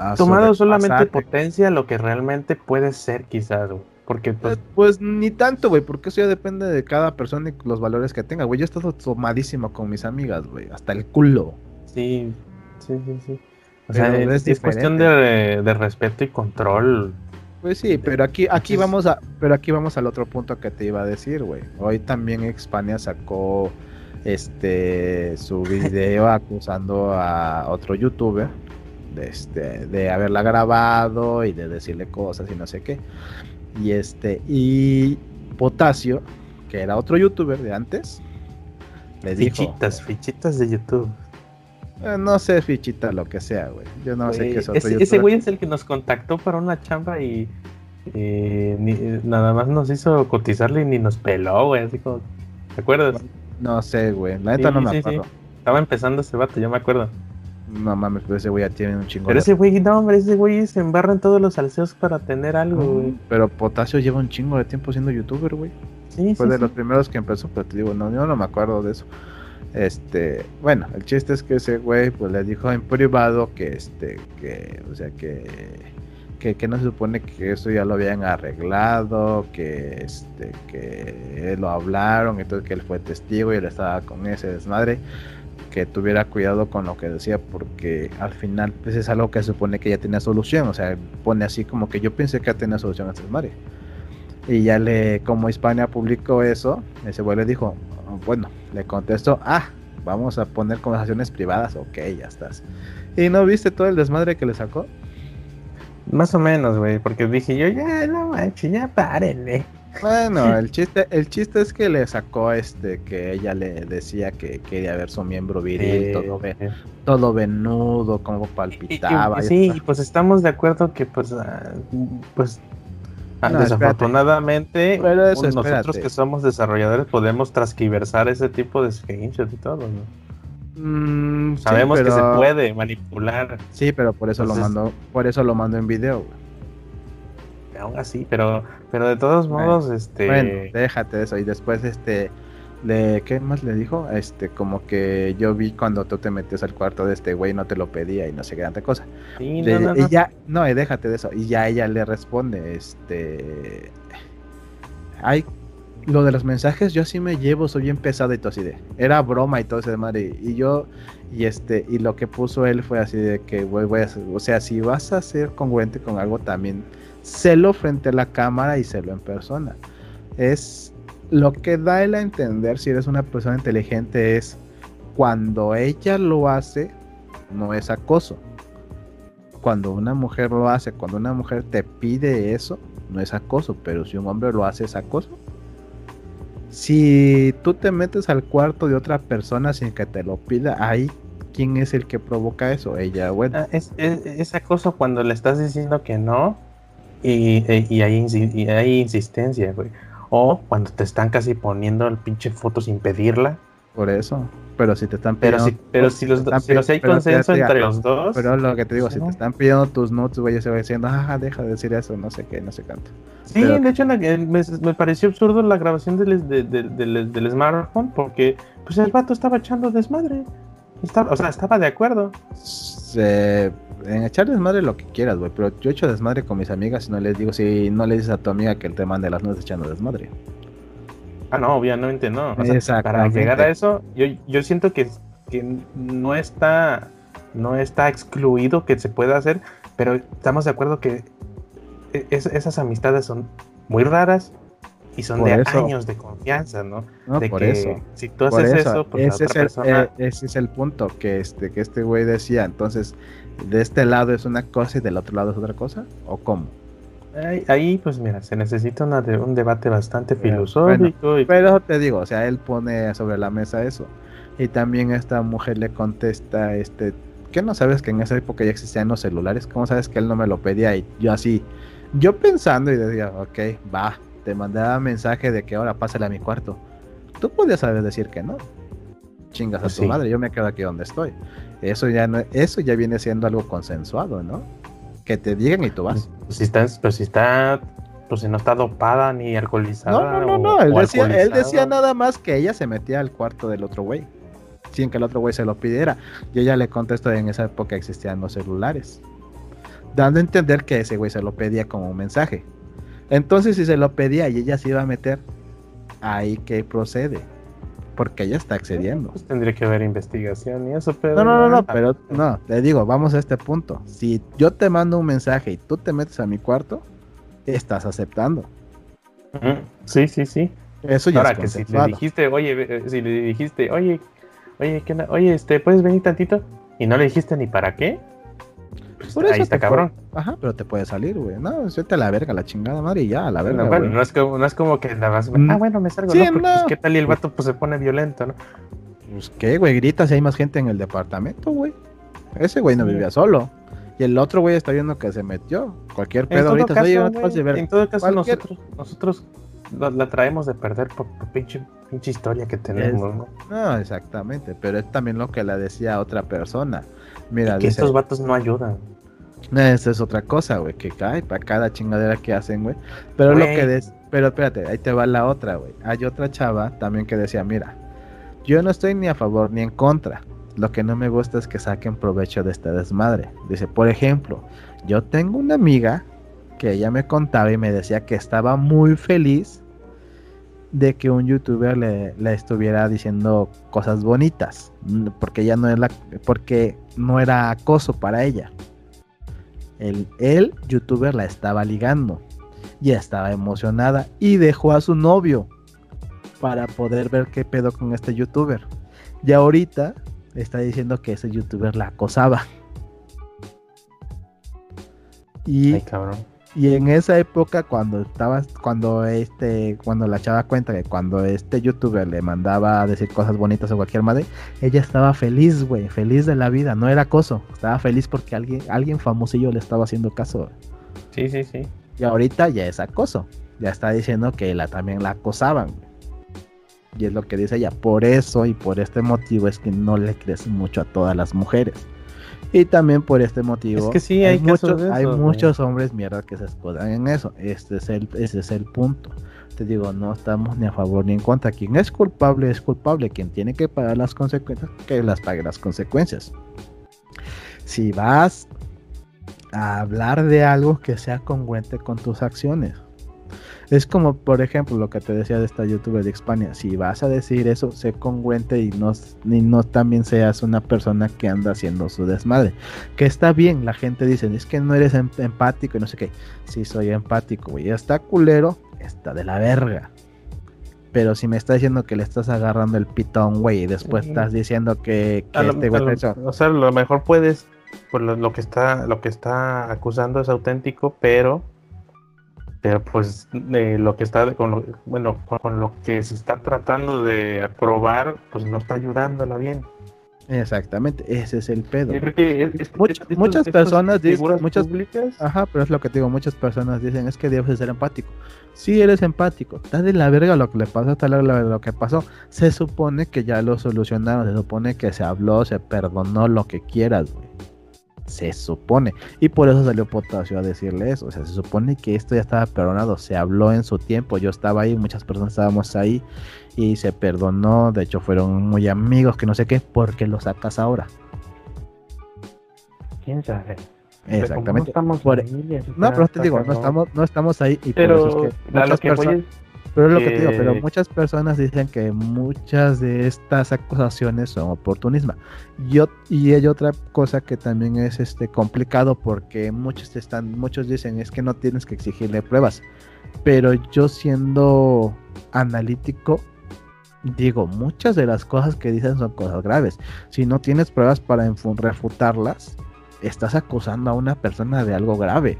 a tomado solamente potencia lo que realmente puede ser, quizás, güey. Porque pues, pues ni tanto, güey, porque eso ya depende de cada persona y los valores que tenga, güey. Yo he estado tomadísimo con mis amigas, güey, hasta el culo. Sí, sí, sí, sí. O sea, es, cuestión de, respeto y control. Pues sí, pero aquí, aquí vamos a, pero aquí vamos al otro punto que te iba a decir, güey. Hoy también España sacó este su video acusando a otro youtuber de este de haberla grabado y de decirle cosas y no sé qué. Y este, y Potasio, que era otro youtuber de antes, le fichitas, fichitas de YouTube. Eh, no sé, fichita, lo que sea, güey. Yo no sé qué es otro ese, Ese güey es el que nos contactó para una chamba y eh, nada más nos hizo cotizarle y ni nos peló, güey. Así como, ¿te acuerdas? No sé, güey. La neta no me acuerdo. Estaba empezando ese vato, yo me acuerdo. No mames, pero ese güey ya tiene un chingo. Pero ese güey, no, hombre, ese güey se embarra en todos los salseos para tener algo, güey. pero Potasio lleva un chingo de tiempo siendo youtuber, güey. Sí, Fue de los primeros que empezó, pero te digo, no, yo no me acuerdo de eso. Este, bueno, el chiste es que ese güey, pues le dijo en privado que, este, que, o sea, que, que, que no se supone que eso ya lo habían arreglado, que, este, que lo hablaron, entonces que él fue testigo y él estaba con ese desmadre que tuviera cuidado con lo que decía porque al final pues es algo que supone que ya tenía solución, o sea, pone así como que yo pensé que ya tenía solución a este Mario. Y ya le, como Hispania publicó eso, ese güey le dijo, bueno, le contestó, ah, vamos a poner conversaciones privadas, ok, ya estás. ¿Y no viste todo el desmadre que le sacó? Más o menos, güey, porque dije yo, ya, no manches, ya párenle. Bueno, el chiste, el chiste es que le sacó este que ella le decía que quería ver su miembro viril, todo, todo venudo, como palpitaba. sí, pues estamos de acuerdo que pues, ah, pues desafortunadamente nosotros que somos desarrolladores podemos transquiversar ese tipo de screenshots y todo, mm, Sabemos que se puede manipular. Sí, pero por eso lo mando, por eso lo mando en video, aún así, pero, pero de todos modos, este. Bueno, déjate de eso. Y después, este. Le, ¿Qué más le dijo? Este, como que yo vi cuando tú te metes al cuarto de este güey, no te lo pedía y no sé qué tanta cosa. Sí, no, no, y ya, no, déjate de eso. Y ya ella le responde, este. Hay lo de los mensajes, yo así me llevo, soy bien pesado y todo así de. Era broma y todo ese de madre. Y yo, y este, y lo que puso él fue así de que, güey, voy a, o sea, si vas a ser congruente con algo, también celo frente a la cámara y celo en persona. Es lo que da él a entender si eres una persona inteligente es cuando ella lo hace, no es acoso. Cuando una mujer lo hace, cuando una mujer te pide eso, no es acoso, pero si un hombre lo hace es acoso. Si tú te metes al cuarto de otra persona sin que te lo pida, ahí quién es el que provoca eso, ella, bueno. Ah, es, es acoso cuando le estás diciendo que no y, y, hay, hay insistencia, güey. O cuando te están casi poniendo el pinche foto sin pedirla Por eso. Pero si te están pidiendo. Pero si, pero si, los, si, los hay consenso entre los dos. Pero lo que te digo, si te están pidiendo tus notes, güey, se va diciendo, ah, deja de decir eso, no sé qué, no sé cuánto. Sí, de hecho, me, me, pareció absurdo la grabación del, del, del, smartphone porque, pues el vato estaba echando desmadre. Estaba, o sea, estaba de acuerdo. En echar desmadre lo que quieras, güey, pero yo echo desmadre con mis amigas y no les digo, si no le dices a tu amiga que él te mande las notas echando desmadre. Ah, no, obviamente no. para llegar a eso, yo, yo siento que, que, no está no está excluido que se pueda hacer, pero estamos de acuerdo que e, esas amistades son muy raras y son de años de confianza, ¿no? de por que eso. si tú haces eso, pues ese, es el, persona... Eh, ese es el punto que este que este güey decía, entonces de este lado es una cosa y del otro lado es otra cosa, o cómo? Ahí, pues mira, se necesita un debate bastante filosófico. Pero te digo, o sea, él pone sobre la mesa eso. Y también esta mujer le contesta, este, ¿qué no sabes que en esa época ya existían los celulares? ¿Cómo sabes que él no me lo pedía? Y yo así, yo pensando y decía, ok, va, te mandaba mensaje de que ahora pásale a mi cuarto. Tú podías saber decir que no. Chingas a tu madre, yo me quedo aquí donde estoy. Eso ya no, eso ya viene siendo algo consensuado, ¿no? que te digan y tú vas. Pues si está, pues si está, pues si no está dopada ni alcoholizada. No, no, no, Él, decía, él, decía, nada más que ella se metía al cuarto del otro güey, sin que el otro güey se lo pidiera. Y ella le contestó en esa época existían los celulares, dando a entender que ese güey se lo pedía como un mensaje. Entonces, si se lo pedía y ella se iba a meter, ahí que procede porque ella está accediendo. Pues tendría que haber investigación y eso, pero... No, no, no, no, pero no, te digo, vamos a este punto. Si yo te mando un mensaje y tú te metes a mi cuarto, estás aceptando. Sí, sí, sí. Eso ya Ahora que si le dijiste, oye, si le dijiste, oye, oye, ¿qué oye, este, ¿puedes venir tantito? Y no le dijiste ni para qué, pues Por eso ahí está cabrón. Ajá, pero te puede salir, güey. No, suelta la verga, la chingada madre y ya, a la verga. bueno, no es, como, no es como que la vas. Mm. Ah, bueno, me salgo. Sí, no, pues, ¿qué tal y el vato pues se pone violento, no? Pues qué, güey, grita si hay más gente en el departamento, güey. Ese güey no vivía solo. Y el otro güey está viendo que se metió. Cualquier pedo ahorita. Caso, oye, ver. En todo caso, nosotros, nosotros la, traemos de perder por, pinche, pinche, historia que tenemos, ¿no? No, exactamente. Pero es también lo que le decía otra persona. Mira, que estos vatos no ayudan. Esa es otra cosa, güey, que cae para cada chingadera que hacen, güey. Pero lo que des, pero espérate, ahí te va la otra, güey. Hay otra chava también que decía, mira, yo no estoy ni a favor ni en contra. Lo que no me gusta es que saquen provecho de este desmadre. Dice, por ejemplo, yo tengo una amiga que ella me contaba y me decía que estaba muy feliz de que un youtuber le, estuviera diciendo cosas bonitas porque ella no era porque no era acoso para ella. El, el youtuber la estaba ligando y estaba emocionada y dejó a su novio para poder ver qué pedo con este youtuber. Y ahorita está diciendo que ese youtuber la acosaba. Y Ay, cabrón y en esa época, cuando estaba, cuando este, cuando la chava cuenta que cuando este youtuber le mandaba a decir cosas bonitas o cualquier madre, ella estaba feliz, güey, feliz de la vida, no era acoso, estaba feliz porque alguien, alguien famosillo le estaba haciendo caso. Sí, sí, sí. Y ahorita ya es acoso, ya está diciendo que la también la acosaban. Y es lo que dice ella, por eso y por este motivo es que no le crees mucho a todas las mujeres. Y también por este motivo. Es que sí, hay, muchos, hay muchos hombres mierda que se escudan en eso. Este es el, ese es el punto. Te digo, no estamos ni a favor ni en contra. Quien es culpable es culpable. Quien tiene que pagar las consecuencias, que las pague las consecuencias. Si vas a hablar de algo que sea congruente con tus acciones. Es como, por ejemplo, lo que te decía de esta youtuber de España. Si vas a decir eso, sé congruente y no, no también seas una persona que anda haciendo su desmadre. Que está bien, la gente dice, es que no eres em, empático y no sé qué. Sí, soy empático, güey. Está culero, está de la verga. Pero si me está diciendo que le estás agarrando el pitón, güey, y después estás diciendo que, este güey O sea, lo mejor puedes, por lo, que está, lo que está acusando es auténtico, pero pero pues lo que está con lo, bueno con lo que se está tratando de aprobar pues no está ayudándola bien Exactamente, ese es el pedo. Yo creo que es- es- Much- estos- muchas personas dicen- muchas- públicas, Ajá, pero es lo que te digo, muchas personas dicen, es que debes de ser empático. Sí, eres empático, de la verga lo que le pasó, de la lo que pasó. Se supone que ya lo solucionaron, se supone que se habló, se perdonó, lo que quieras, güey. Se supone. Y por eso salió Potasio a decirle eso. O sea, se supone que esto ya estaba perdonado, se habló en su tiempo, yo estaba ahí, muchas personas estábamos ahí y se perdonó. De hecho, fueron muy amigos, que no sé qué, porque lo sacas ahora. quién sabe. Pero Exactamente. No, estamos Por- ahí, eso No, pero te digo, no estamos, no estamos ahí y por eso es que muchas personas, pero es lo que te digo, pero que- muchas personas dicen que muchas de estas acusaciones son oportunismo. Yo, y hay otra cosa que también es este complicado porque muchos están, muchos dicen es que no tienes que exigirle pruebas. Pero yo siendo analítico, digo, muchas de las cosas que dicen son cosas graves. Si no tienes pruebas para refutarlas, estás acusando a una persona de algo grave.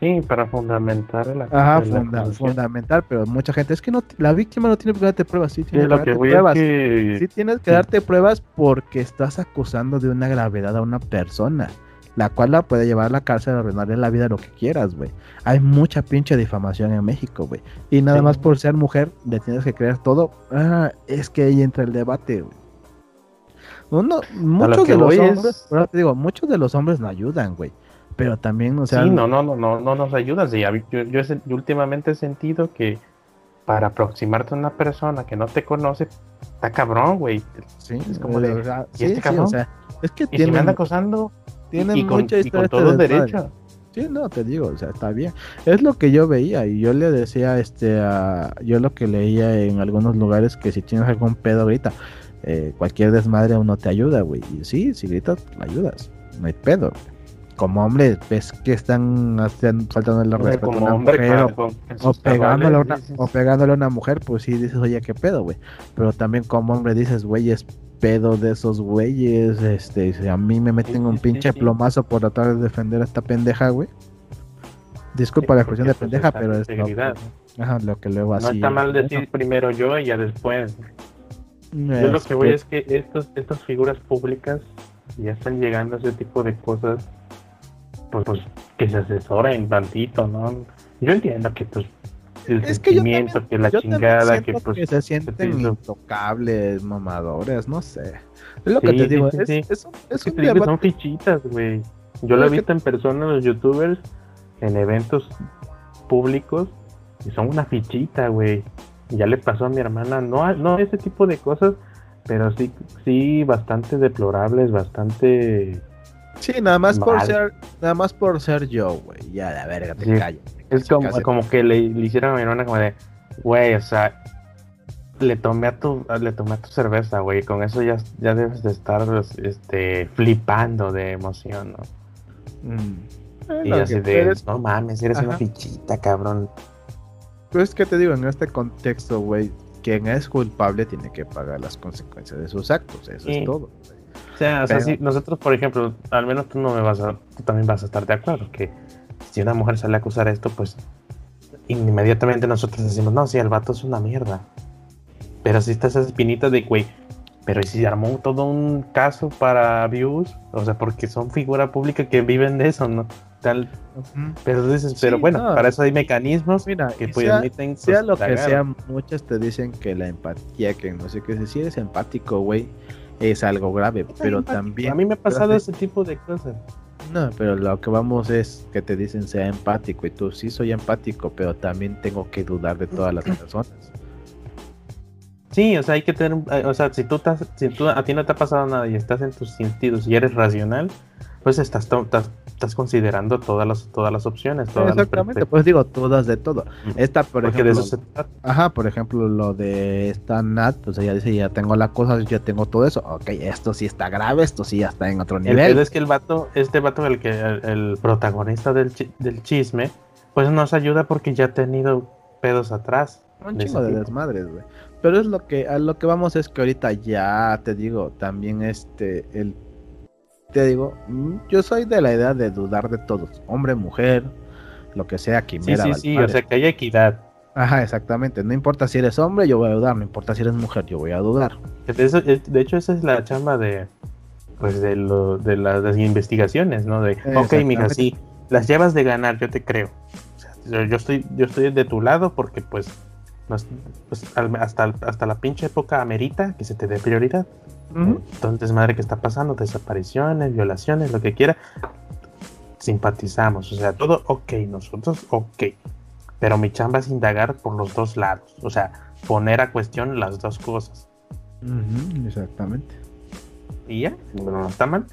Sí, para fundamentar la, Ajá, funda- fundamental, pero mucha gente es que no, la víctima no tiene que darte pruebas, sí Sí, tiene que lo darte que pruebas. es que Sí tienes que sí. darte pruebas porque estás acusando de una gravedad a una persona, la cual la puede llevar a la cárcel, arruinarle la vida, lo que quieras, güey. Hay mucha pinche difamación en México, güey. Y nada Sí. más por ser mujer le tienes que creer todo. Ah, es que ahí entra el debate, güey. Uno, muchos que de los es- hombres, ahora te digo, muchos de los hombres no ayudan, güey. Pero también, o sea, sí, no, no, no, no, no nos ayuda. Sí, yo, yo, yo últimamente he sentido que para aproximarte a una persona que no te conoce, está cabrón, güey. sí, es como de, sea, ¿y sí, este sí, cabrón? o sea, es que Y si me anda acosando, y- tienen y, con, mucha y con este todo desmadre. derecho. Sí, no, te digo, o sea, está bien. Es lo que yo veía y yo le decía, este, a, yo lo que leía en algunos lugares que si tienes algún pedo grita, eh, cualquier desmadre uno te ayuda, güey. Y sí, si gritas, ayudas, no hay pedo. Como hombre, ves que están faltando el respeto a como una hombre, mujer o- pegándole, a una, o pegándole a una mujer, pues sí dices, oye, qué pedo, güey. Pero también como hombre dices, güey, es pedo de esos güeyes. Este, si a mí me meten un sí, pinche sí. plomazo por tratar de defender a esta pendeja, güey. Disculpa la expresión de pues, pendeja, pero es lo, ajá, lo que luego así. No está mal decir primero yo y ya después. Yo lo que voy es que estos, estas figuras públicas ya están llegando a ese tipo de cosas, pues, pues, que se asesoren tantito, ¿no? Yo entiendo que pues el Es que yo sentimiento, también- que la yo chingada, que pues que se sienten pienso. intocables, mamadores, no sé. Es lo que Sí, te sí, digo, sí, es, sí. es un, es que un te digo que son fichitas, güey. Yo lo he que- visto en persona los youtubers en eventos públicos y son una fichita, güey. Ya le pasó a mi hermana, no, no ese tipo de cosas, pero sí, sí, bastante deplorables, bastante Sí, nada más por ser, nada más por ser yo, güey. Ya, la verga, te Sí. callas. Es como, casi. como que le, le hicieron a mi hermana como de, güey, o sea, le tomé a tu, le tomé a tu cerveza, güey, con eso ya, ya debes de estar este, flipando de emoción, ¿no? Mm. Y Lo así de, no mames, eres una fichita, cabrón. Pues es que te digo, en este contexto, güey, quien es culpable tiene que pagar las consecuencias de sus actos, eso Sí. es todo. O sea, o sea, si nosotros, por ejemplo, al menos tú no me vas a, tú también vas a estar de acuerdo que si una mujer sale a acusar esto, pues inmediatamente nosotros decimos, no, sí, el vato es una mierda. Pero si está esa espinita de, güey, pero ¿y si armó todo un caso para views? O sea, porque son figura pública que viven de eso, ¿no? Tal, pero dices, Sí, pero bueno, no. para eso hay mecanismos Mira, que y pues, sea, permiten sea lo que sea, muchas te dicen que la empatía, que no sé qué, si eres empático, güey, es algo grave, pero Empático. también... A mí me ha pasado ese tipo de cosas. No, pero lo que vamos es que te dicen sea empático y tú sí soy empático, pero también tengo que dudar de todas las personas. Sí, o sea, hay que tener, eh, o sea, si tú, estás, si tú a ti no te ha pasado nada y estás en tus sentidos y eres racional, pues estás, estás considerando todas las, todas las opciones, todas Exactamente, las pues digo todas de todo. Esta, por Porque de ejemplo, eso se trata. Ajá, por ejemplo, lo de esta Nat, pues ella dice, ya tengo la cosa, ya tengo todo eso. Ok, esto sí está grave, esto sí ya está en otro El nivel. pedo es que el vato, este vato, el que el, el protagonista del, chi- del chisme, pues nos ayuda porque ya ha tenido pedos atrás. Un de chingo de desmadres, güey. Pero es lo que, a lo que vamos es que ahorita ya te digo, también este, el, te digo, mm, yo soy de la idea de dudar de todos, hombre, mujer, lo que sea, Sí, quimera, sí, sí, madre. o sea, que haya equidad. Ajá, exactamente. No importa si eres hombre, yo voy a dudar. No importa si eres mujer, yo voy a dudar. De, hecho, esa es la chamba de, pues, de, lo, de las, investigaciones, ¿no? De, ok, mija, sí, las llevas de ganar, yo te creo. yo estoy, yo estoy de tu lado porque, pues, pues hasta, hasta la pinche época amerita que se te dé prioridad. Entonces, madre, ¿qué está pasando? Desapariciones, violaciones, lo que quiera. Simpatizamos, o sea, todo ok, nosotros ok. Pero mi chamba es indagar por los dos lados, o sea, poner a cuestión las dos cosas. exactamente. Y ya, no está mal.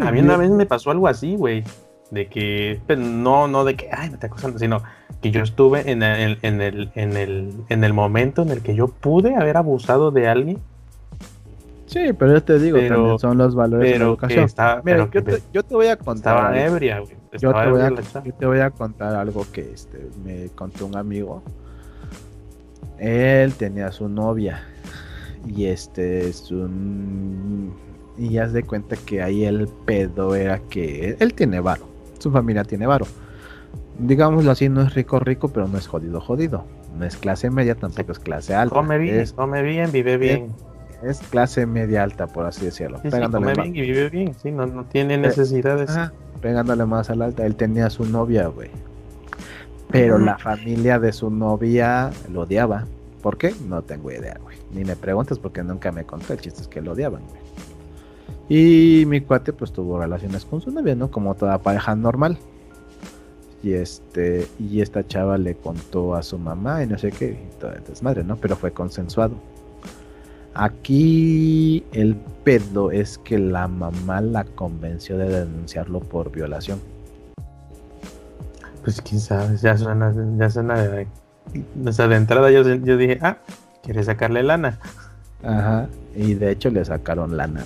a mí una vez me pasó algo así, güey. De que, pues, no, no de que, ay, me está acusando, sino que yo estuve en el, en el, en el, en el momento en el que yo pude haber abusado de alguien. Sí, pero yo te digo, también son los valores de la educación. Mira, yo, te, yo, te, voy a contar. Estaba ebria, güey. Yo te, voy a, yo te voy a contar algo que este, me contó un amigo. Él tenía su novia. Y este, su. Y ya de cuenta que ahí el pedo era que él tiene varo. Su familia tiene varo digámoslo así, no es rico rico, pero no es jodido jodido. No es clase media, tampoco es clase alta. Come bien, come bien, vive bien. Es, clase media alta, por así decirlo. come bien y vive bien, sí, no, no tiene necesidades. pegándole más al alta. Él tenía su novia, güey. Pero la familia de su novia lo odiaba. ¿Por qué? No tengo idea, güey. Ni me preguntes porque nunca me contó. El chiste es que lo odiaban, güey. Y mi cuate pues tuvo relaciones con su novia, ¿no? Como toda pareja normal y este y esta chava le contó a su mamá y no sé qué y toda desmadre no pero fue consensuado. Aquí el pedo es que la mamá la convenció de denunciarlo por violación. Pues quién sabe ya suena ya suena de, o sea, de entrada yo, yo dije ah quiere sacarle lana ajá y de hecho le sacaron lana.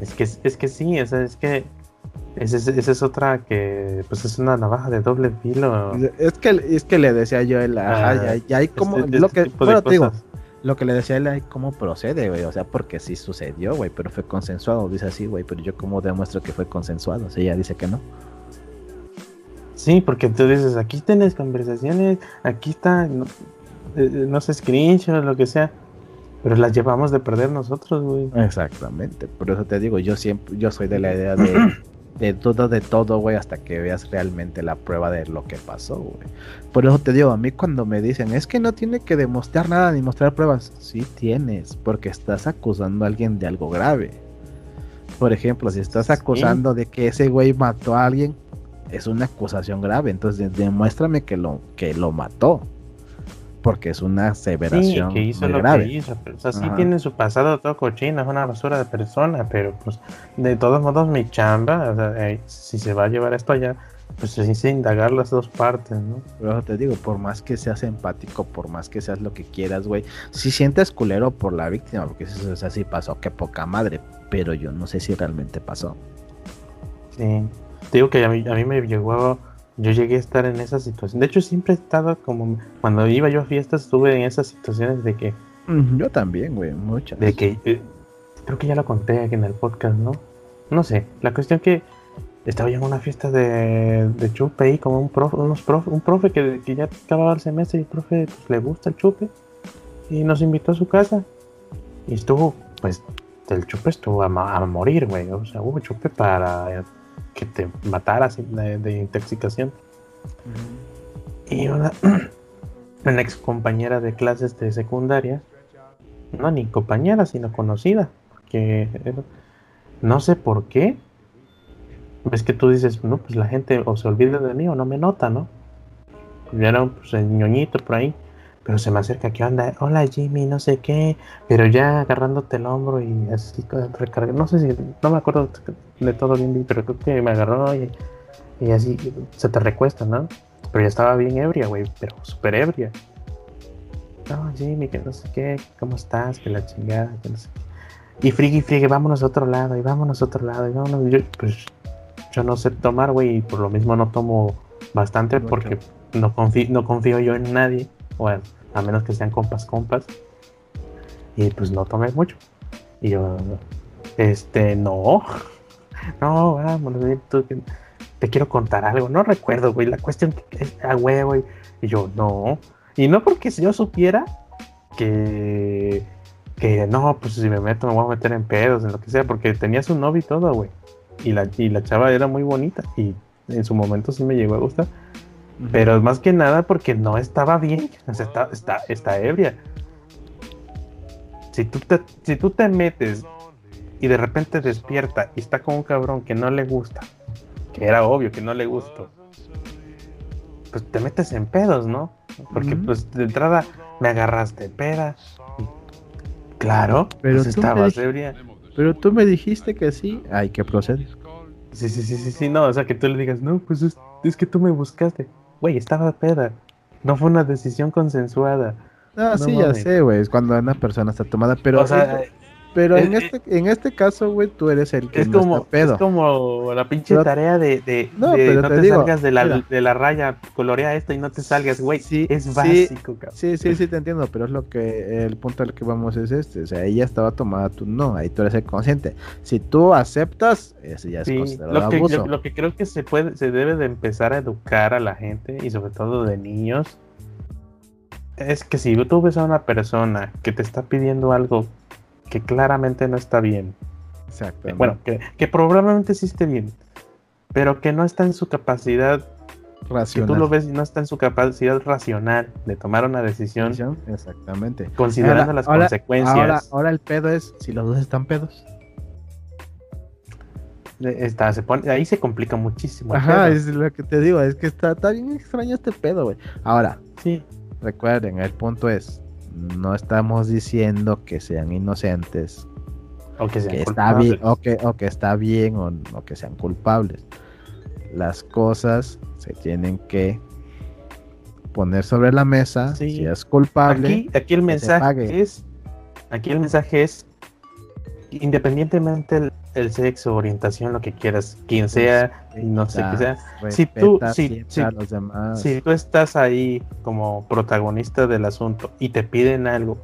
Es que es que sí o sea, es que esa es, otra que, pues es una navaja de doble filo. Es que, es que le decía yo, el, ajá, ya, hay como, este, lo que, bueno, te digo, lo que le decía él, hay cómo procede, güey, o sea, porque sí sucedió, güey, pero fue consensuado, dice así, güey, pero yo cómo demuestro que fue consensuado, o sea, ella dice que no. Sí, porque tú dices, aquí tienes conversaciones, aquí está, no, eh, no sé, screenshot, lo que sea, pero las llevamos de perder nosotros, güey. Exactamente, por eso te digo, yo siempre, yo soy de la idea de de todo, de todo, güey, hasta que veas realmente la prueba de lo que pasó, güey. Por eso te digo, a mí cuando me dicen, es que no tiene que demostrar nada ni mostrar pruebas, sí tienes, porque estás acusando a alguien de algo grave. Por ejemplo, si estás acusando de que ese güey mató a alguien, es una acusación grave, entonces demuéstrame que lo, que lo mató porque es una aseveración sí, que hizo lo Que hizo. o sea, sí tiene su pasado todo cochino, es una basura de persona, pero pues de todos modos mi chamba, o sea, si se va a llevar esto allá, pues se dice indagar las dos partes, ¿no? Pero te digo, por más que seas empático, por más que seas lo que quieras, güey, si sientes culero por la víctima, porque eso es así pasó, qué poca madre, pero yo no sé si realmente pasó. Sí, te digo que a mí, a mí me llegó yo llegué a estar en esa situación. De hecho, siempre he estado como. Cuando iba yo a fiestas, estuve en esas situaciones de que. Yo también, güey, muchas. De que. Eh, creo que ya lo conté aquí en el podcast, ¿no? No sé. La cuestión que. Estaba yo en una fiesta de, de chupe ahí, como un profe, unos profe, un profe que, que ya acababa el semestre y el profe pues, le gusta el chupe. Y nos invitó a su casa. Y estuvo, pues, el chupe estuvo a, a morir, güey. O sea, hubo chupe para que te mataras de, intoxicación. Y una, una ex compañera de clases de secundaria, no ni compañera, sino conocida, que no sé por qué. Es que tú dices, no, pues la gente o se olvida de mí o no me nota, ¿no? Vieron pues el ñoñito por ahí. Pero se me acerca, ¿qué onda? Hola Jimmy, no sé qué. Pero ya agarrándote el hombro y así recarga. No sé si, no me acuerdo de todo bien, pero creo que me agarró y, y así se te recuesta, ¿no? Pero ya estaba bien ebria, güey, pero súper ebria. No, Jimmy, que no sé qué, ¿cómo estás? Que la chingada, que no sé qué. Y friegue y friegue, vámonos a otro lado, y vámonos a otro lado, y vámonos. Yo, pues yo no sé tomar, güey, y por lo mismo no tomo bastante porque no confío, no confío yo en nadie. Bueno, a menos que sean compas, compas. Y pues no tomé mucho. Y yo, este, no, no, vámonos. te quiero contar algo. No recuerdo, güey. La cuestión es a huevo, y, y yo, no. Y no porque si yo supiera que, que no, pues si me meto me voy a meter en pedos, en lo que sea, porque tenía su novio y todo, güey. Y la, y la chava era muy bonita y en su momento sí me llegó a gustar. Pero más que nada porque no estaba bien, o sea, está, está, está ebria. Si tú, te, si tú te metes y de repente despierta y está con un cabrón que no le gusta, que era obvio que no le gustó, pues te metes en pedos, ¿no? Porque pues de entrada me agarraste pera. Claro, Pero pues tú estabas ebria. Pero tú me dijiste que sí, hay que proceder. Sí, sí, sí, sí, sí, no, o sea que tú le digas, no, pues es, es que tú me buscaste. Güey, estaba peda. No fue una decisión consensuada. No, No sí, ya sé, güey, es cuando una persona está tomada, pero, o sea, pero en, es- este, en este caso, güey, tú eres el que es no como, está pedo. es como la pinche Pero- tarea de, de, No, de pero no te te, digo, salgas de la, mira. de la raya, colorea esto y no te salgas, güey. Sí, es sí. básico, cabrón. Sí, sí, sí, te entiendo, pero es lo que el punto al que vamos es este. O sea, ella estaba tomada, tú no, ahí tú eres el consciente. Si tú aceptas, eso ya es Sí, considerado lo que, abuso. lo que creo que se puede, se debe de empezar a educar a la gente y sobre todo de niños es que si tú ves a una persona que te está pidiendo algo que claramente no está bien, Exactamente. bueno, que, que probablemente sí esté bien, pero que no está en su capacidad, que tú racional. lo ves y no está en su capacidad racional de tomar una decisión Exactamente. considerando Ahora- las ahora- consecuencias. Ahora, ahora el pedo es si los dos están pedos. Está, se pone, ahí se complica muchísimo. Ajá, pedo. es lo que te digo, es que está, está bien extraño este pedo, güey. Ahora, Sí, recuerden, el punto es, no estamos diciendo que sean inocentes, o que sean que está bien, o que, o que está bien o, o que sean culpables. Las cosas se tienen que poner sobre la mesa. Sí. Si es culpable, Aquí, aquí el mensaje es, aquí el mensaje es, independientemente el, el sexo, orientación, lo que quieras, quien sea, no sé qué sea, si tú- respeta si- si- a los demás. si tú estás ahí como protagonista del asunto y te piden algo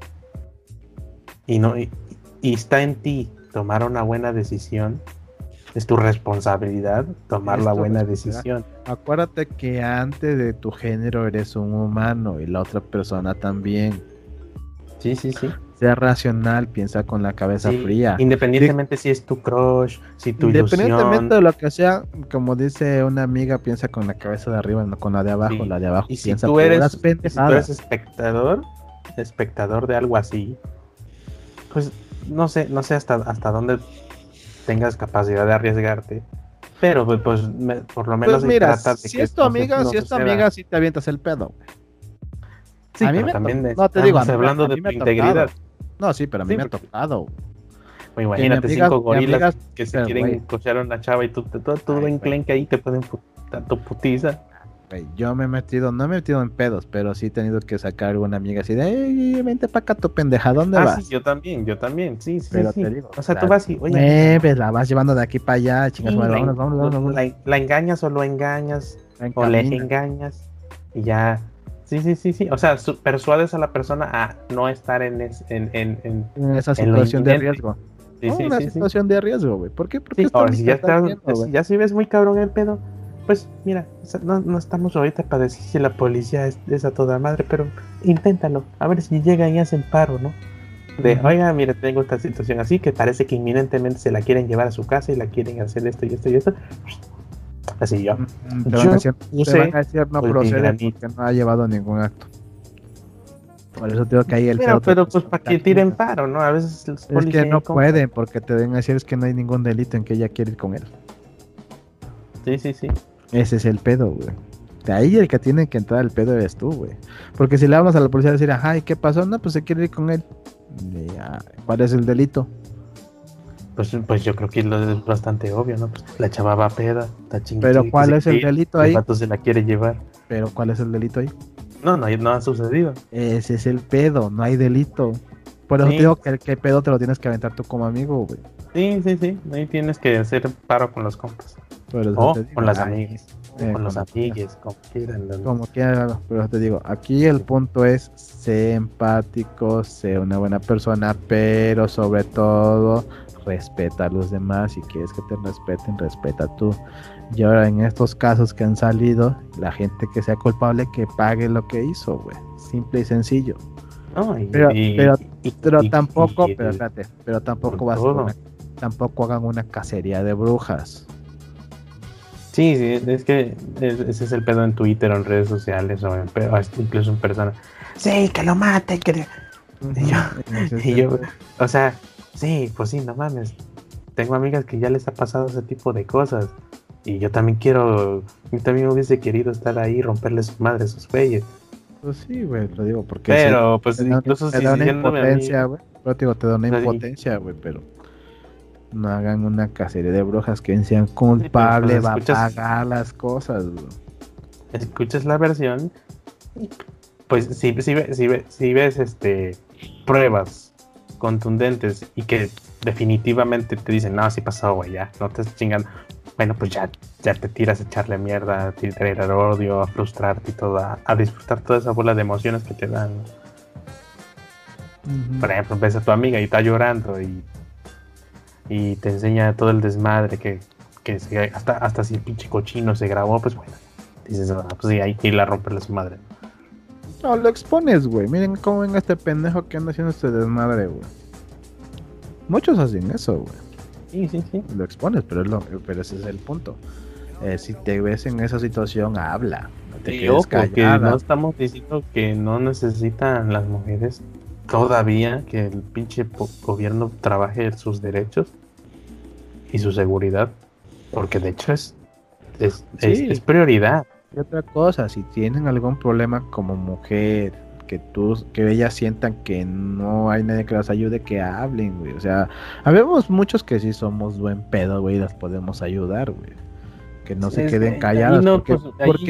y no y, y está en ti tomar una buena decisión, es tu responsabilidad tomar Es la buena decisión. Acuérdate que antes de tu género eres un humano y la otra persona también. Sí, sí, sí. Sea racional, piensa con la cabeza Sí, fría. Independientemente si es tu crush, si tu Independientemente ilusión. de lo que sea, como dice una amiga, piensa con la cabeza de arriba, no con la de abajo. Sí. La de abajo Y si piensa tú eres, puras si tú pendejadas. eres espectador, espectador de algo así, pues no sé, no sé hasta, hasta dónde tengas capacidad de arriesgarte. Pero pues, pues, me- por lo menos Pues mira, trata de si que es tu amiga, no si es tu amiga, si te avientas el pedo. Sí, a mí me también de- no, te digo, a mí hablando a de mí tu me ha tocado. No, sí, pero a mí Sí, me ha porque- tocado. O imagínate mi amiga- cinco gorilas que se quieren cochar a una chava y tú, tú, tú, Ay, ahí te pueden tu putiza. Yo me he metido, no me he metido en pedos, pero sí he tenido que sacar a alguna amiga así de, "Ey, vente para acá tu pendeja, ¿dónde Ah, vas? sí, yo también, yo también, sí, sí, Pero sí. te digo, o sea, la- tú vas y, oye, Mueves, la vas llevando de aquí para allá, chingas, Sí, vámonos, vámonos, vámonos, la- engañas o lo engañas, o le engañas, y ya. Sí, sí, sí, sí. O sea, su- persuades a la persona a no estar en, es- en, en, en- en esa situación de riesgo. Sí, No, sí, una sí, sí. situación de riesgo, güey. ¿Por qué? Porque Sí, ahora, si ya, está güey. ya si ves muy cabrón el pedo, pues mira, no, no estamos ahorita para decir si la policía es, es a toda madre, pero inténtalo, a ver si llegan y hacen paro, ¿no? De, Ujú. oiga, mire, tengo esta situación así que parece que inminentemente se la quieren llevar a su casa y la quieren hacer esto y esto y esto. Así yo. Mm, Yo a decir, te van a decir no procede porque no ha llevado ningún acto. Por eso tengo que ahí el Pero, pero pues para que tiren paro, ¿no? A veces los Es que no pueden porque te a decir es que no hay ningún delito en que ella quiere ir con él. Sí, sí, sí. Ese es el pedo, güey. De ahí el que tiene que entrar el pedo eres tú, güey. Porque si le vamos a la policía a decir, ajá, ¿y qué pasó? No, pues se quiere ir con él. Y, ah, ¿Cuál es el delito? Pues, pues yo creo que lo es bastante obvio, ¿no? Pues la chava va peda, está chingada. Pero ¿cuál es el delito ahí? El vato se la quiere llevar. Pero ¿cuál es el delito ahí? No, no, no ha sucedido. Ese es el pedo, no hay delito. Por eso Sí. te digo que el que pedo te lo tienes que aventar tú como amigo, güey. Sí, sí, sí. Ahí tienes que hacer paro con los compas. O digo, con las amigas. eh, con los amigues, como quieran. Como quiera, pero te digo, aquí el punto es ser empático, ser una buena persona, pero sobre todo respeta a los demás. Si quieres que te respeten, respeta tú. Y ahora en estos casos que han salido, la gente que sea culpable que pague lo que hizo, güey. Simple y sencillo. pero, pero, tampoco, pero espérate, pero tampoco vas tampoco hagan una cacería de brujas. Sí, sí, es que ese es el pedo en Twitter o en redes sociales o incluso en persona. Sí, que lo mate, que... y yo, o sea, sí, pues sí, no mames. Tengo amigas que ya les ha pasado ese tipo de cosas. Y yo también quiero, yo también hubiese querido estar ahí y romperle su madre a sus güeyes. Pues sí, güey, lo digo porque... Pero, pues incluso te si da una impotencia, güey. Pero digo, te da una impotencia, güey, pero no hagan una cacería de brujas que sean culpables, va a pagar las cosas. Escuchas la versión, pues si, si, si, si ves este pruebas contundentes y que definitivamente te dicen, no, sí pasó, güey, ya, no te estás chingando. Bueno, pues ya, ya te tiras a echarle mierda, a tirar odio, a frustrarte y todo, a, disfrutar toda esa bola de emociones que te dan. Por ejemplo, ves a tu amiga y está llorando y y te enseña todo el desmadre que, que hasta, hasta si el pinche cochino se grabó, pues bueno, dices, ah, pues sí, hay que ir a romperle a su madre. No, lo expones, güey. Miren cómo ven este pendejo que anda haciendo este desmadre, güey. Muchos hacen eso, güey. Sí, sí, sí. Lo expones, pero, es lo, pero ese es el punto. Eh, si te ves en esa situación, habla. No te quedes callada. no estamos diciendo que no necesitan las mujeres todavía que el pinche gobierno trabaje sus derechos y su seguridad, porque de hecho es, es, es, prioridad. Y otra cosa, si tienen algún problema como mujer, que tú, que ellas sientan que no hay nadie que las ayude, que hablen, güey. O sea, habemos muchos que sí somos buen pedo, güey, y las podemos ayudar, güey. Que no se queden calladas. porque,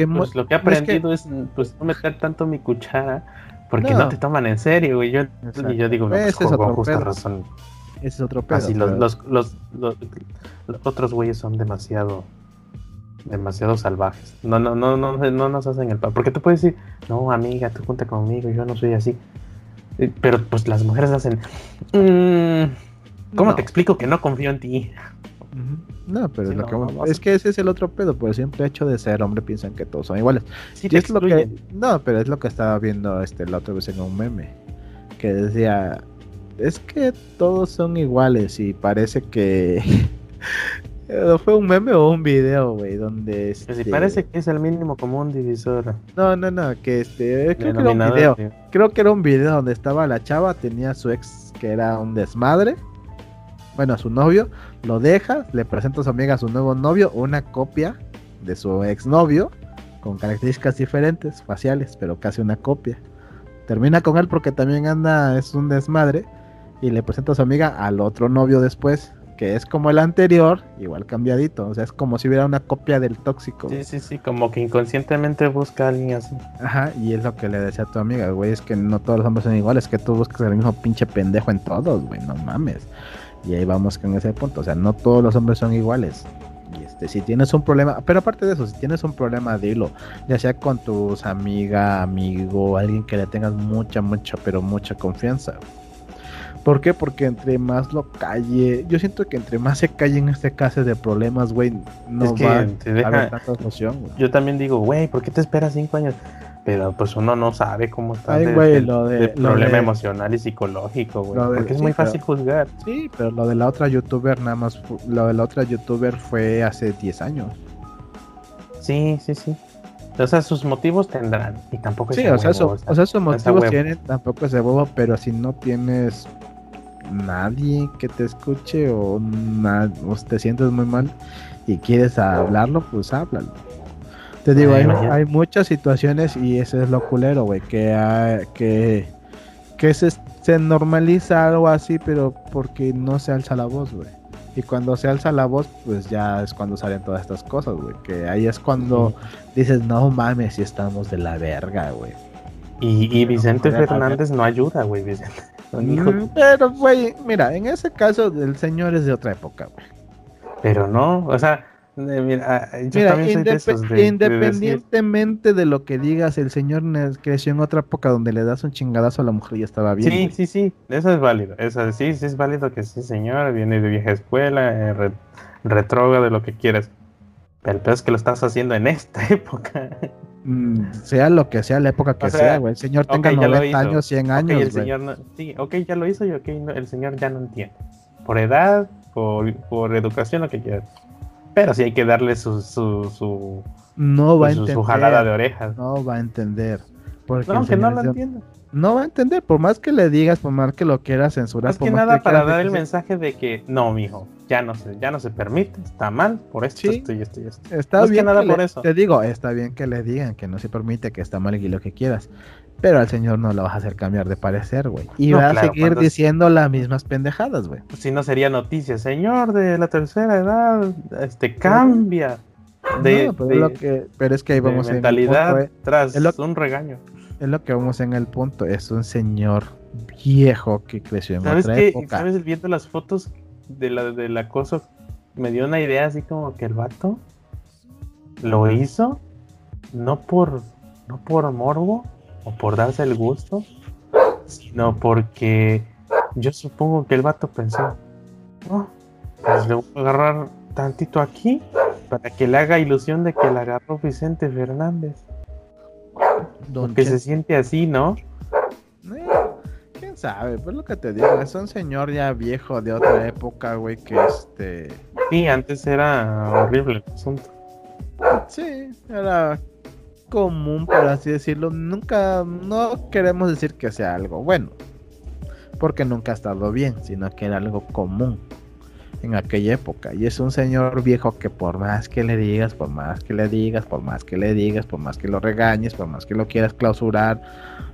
pues, pues, lo que he aprendido es, pues no meter tanto mi cuchara porque no, te toman en serio, güey. Yo, y yo digo, no, pues, con justa razón. Ese es otro pedo. Así, los, los, los, los, otros güeyes son demasiado demasiado salvajes. No, no, no, no, no nos hacen el pan. Porque tú puedes decir, no, amiga, tú junta conmigo, yo no soy así. Pero pues las mujeres hacen, mm, ¿cómo te explico que no confío en ti? No, pero es, lo que, es que ese es el otro pedo, por el simple hecho de ser hombre piensan que todos son iguales. es lo que, no, pero es lo que estaba viendo este la otra vez en un meme, que decía, es que todos son iguales y parece que fue un meme o un video, güey, donde este... parece que es el mínimo común divisor. No, no, no, que este, creo que era un video. Creo que era un video donde estaba la chava, tenía su ex que era un desmadre bueno, a su novio, lo deja, le presenta a su amiga a su nuevo novio, una copia de su exnovio, con características diferentes, faciales, pero casi una copia. Termina con él porque también anda, es un desmadre, y le presenta a su amiga al otro novio después, que es como el anterior, igual cambiadito, o sea, es como si hubiera una copia del tóxico. Sí, sí, sí, como que inconscientemente busca a alguien así. Ajá, y es lo que le decía a tu amiga, güey, es que no todos los hombres son iguales, que tú buscas el mismo pinche pendejo en todos, güey, no mames. Y ahí vamos con ese punto. O sea, no todos los hombres son iguales. Y este, si tienes un problema, pero aparte de eso, si tienes un problema, dilo. Ya sea con tus amiga, amigo, alguien que le tengas mucha, mucha, pero mucha confianza. ¿Por qué? Porque entre más lo calle, yo siento que entre más se calle en este caso de problemas, güey, no va a haber tanta emoción. Yo también digo, güey, ¿por qué te esperas cinco años? pero pues uno no sabe cómo está el, problema emocional y psicológico, güey. Porque es muy fácil juzgar. Sí, pero lo de la otra youtuber nada más, lo de la otra youtuber fue hace 10 años. Sí, sí, sí. O sea, sus motivos tendrán y tampoco es Sí, o, sea, o sea, sus motivos tienen, tampoco es de bobo, pero si no tienes nadie que te escuche o, o te sientes muy mal y quieres hablarlo, pues háblalo. Te digo, hay, muchas situaciones y eso es lo culero, güey, que, que, que se, se normaliza algo así, pero porque no se alza la voz, güey. Y cuando se alza la voz, pues ya es cuando salen todas estas cosas, güey. Que ahí es cuando dices, no mames, si estamos de la verga, güey. Y, Vicente Fernández no ayuda, güey, Vicente. pero, güey, mira, en ese caso el señor es de otra época, güey. Pero no, o sea, Mira, yo Mira, también soy de indep- esos de- de decir- independientemente de lo que digas, el señor creció en otra época donde le das un chingadazo a la mujer y ya estaba bien. Sí, sí, sí, eso es válido. Eso sí, sí es válido que sí, señor, viene de vieja escuela, eh, re- retrógrado, de lo que quieras. Pero el peor es que lo estás haciendo en esta época. Mm, sea lo que sea la época que O sea, sea, güey. El señor tenga ya lo 90 hizo. años, 100 Ok, años, el señor no, sí, ok, ya lo hizo y ok, no, el señor ya no entiende. Por edad, por, por educación, lo que quieras. Pero sí hay que darle su, su, su, No va a su, su entender. jalada de orejas. No va a entender. Porque No, aunque no lo entiendo. No va a entender. Por más que le digas, por más que lo quieras censurar. Más por que más nada le para dar el mensaje de que no, mijo, ya no se, ya no se permite, está mal, por esto, Sí. esto y esto y esto. Está Más que bien nada que por le- eso. Te digo, está bien que le digan que no se permite, que está mal y lo que quieras. Pero al señor no lo vas a hacer cambiar de parecer, güey. Y No, va a seguir cuando- diciendo las mismas pendejadas, güey. Pues si no sería noticia, señor de la tercera edad, este cambia de, No, pero, de- lo que, pero es que ahí de vamos en el mentalidad punto, eh. tras Es lo- un regaño. Es lo que vamos en el punto. Es un señor viejo que creció en ¿Sabes otra qué? época. ¿Sabes? Viendo las fotos de la, del acoso, me dio una idea así como que el vato lo hizo no por, no por morbo o por darse el gusto, sino porque yo supongo que el vato pensó, "Oh, pues le voy a agarrar tantito aquí para que le haga ilusión de que le agarró Vicente Fernández. Don Que se siente así, ¿no? Eh, ¿Quién sabe? Pues lo que te digo, es un señor ya viejo de otra época, güey, que este... Sí, antes era horrible el asunto. Sí, era común, por así decirlo. Nunca, no queremos decir que sea algo bueno, porque nunca ha estado bien, sino que era algo común en aquella época. Y es un señor viejo que por más que le digas, por más que le digas, por más que le digas, por más que lo regañes, por más que lo quieras clausurar,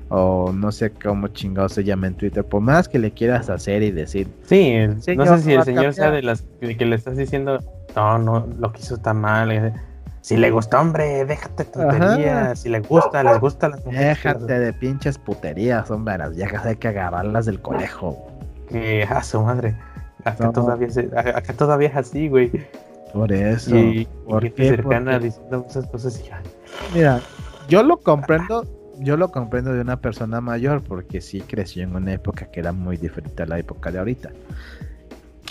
o no sé cómo chingado se llama en Twitter, por más que le quieras hacer y decir, Sí, Señor, no sé si el señor sea de las de que le estás diciendo, no, no, lo que hizo está mal. eh, Si le gusta, hombre, déjate tonterías. Ajá. Si le gusta, les gusta las mujeres. déjate de pinches puterías, hombre, las viejas hay que agarrarlas del conejo. Que a su madre. Acá, No. todavía se- acá todavía es así, güey. Por eso. Y, ¿por y qué? cercana Porque- diciendo esas cosas. Y, Mira, yo lo comprendo, yo lo comprendo de una persona mayor porque sí creció en una época que era muy diferente a la época de ahorita.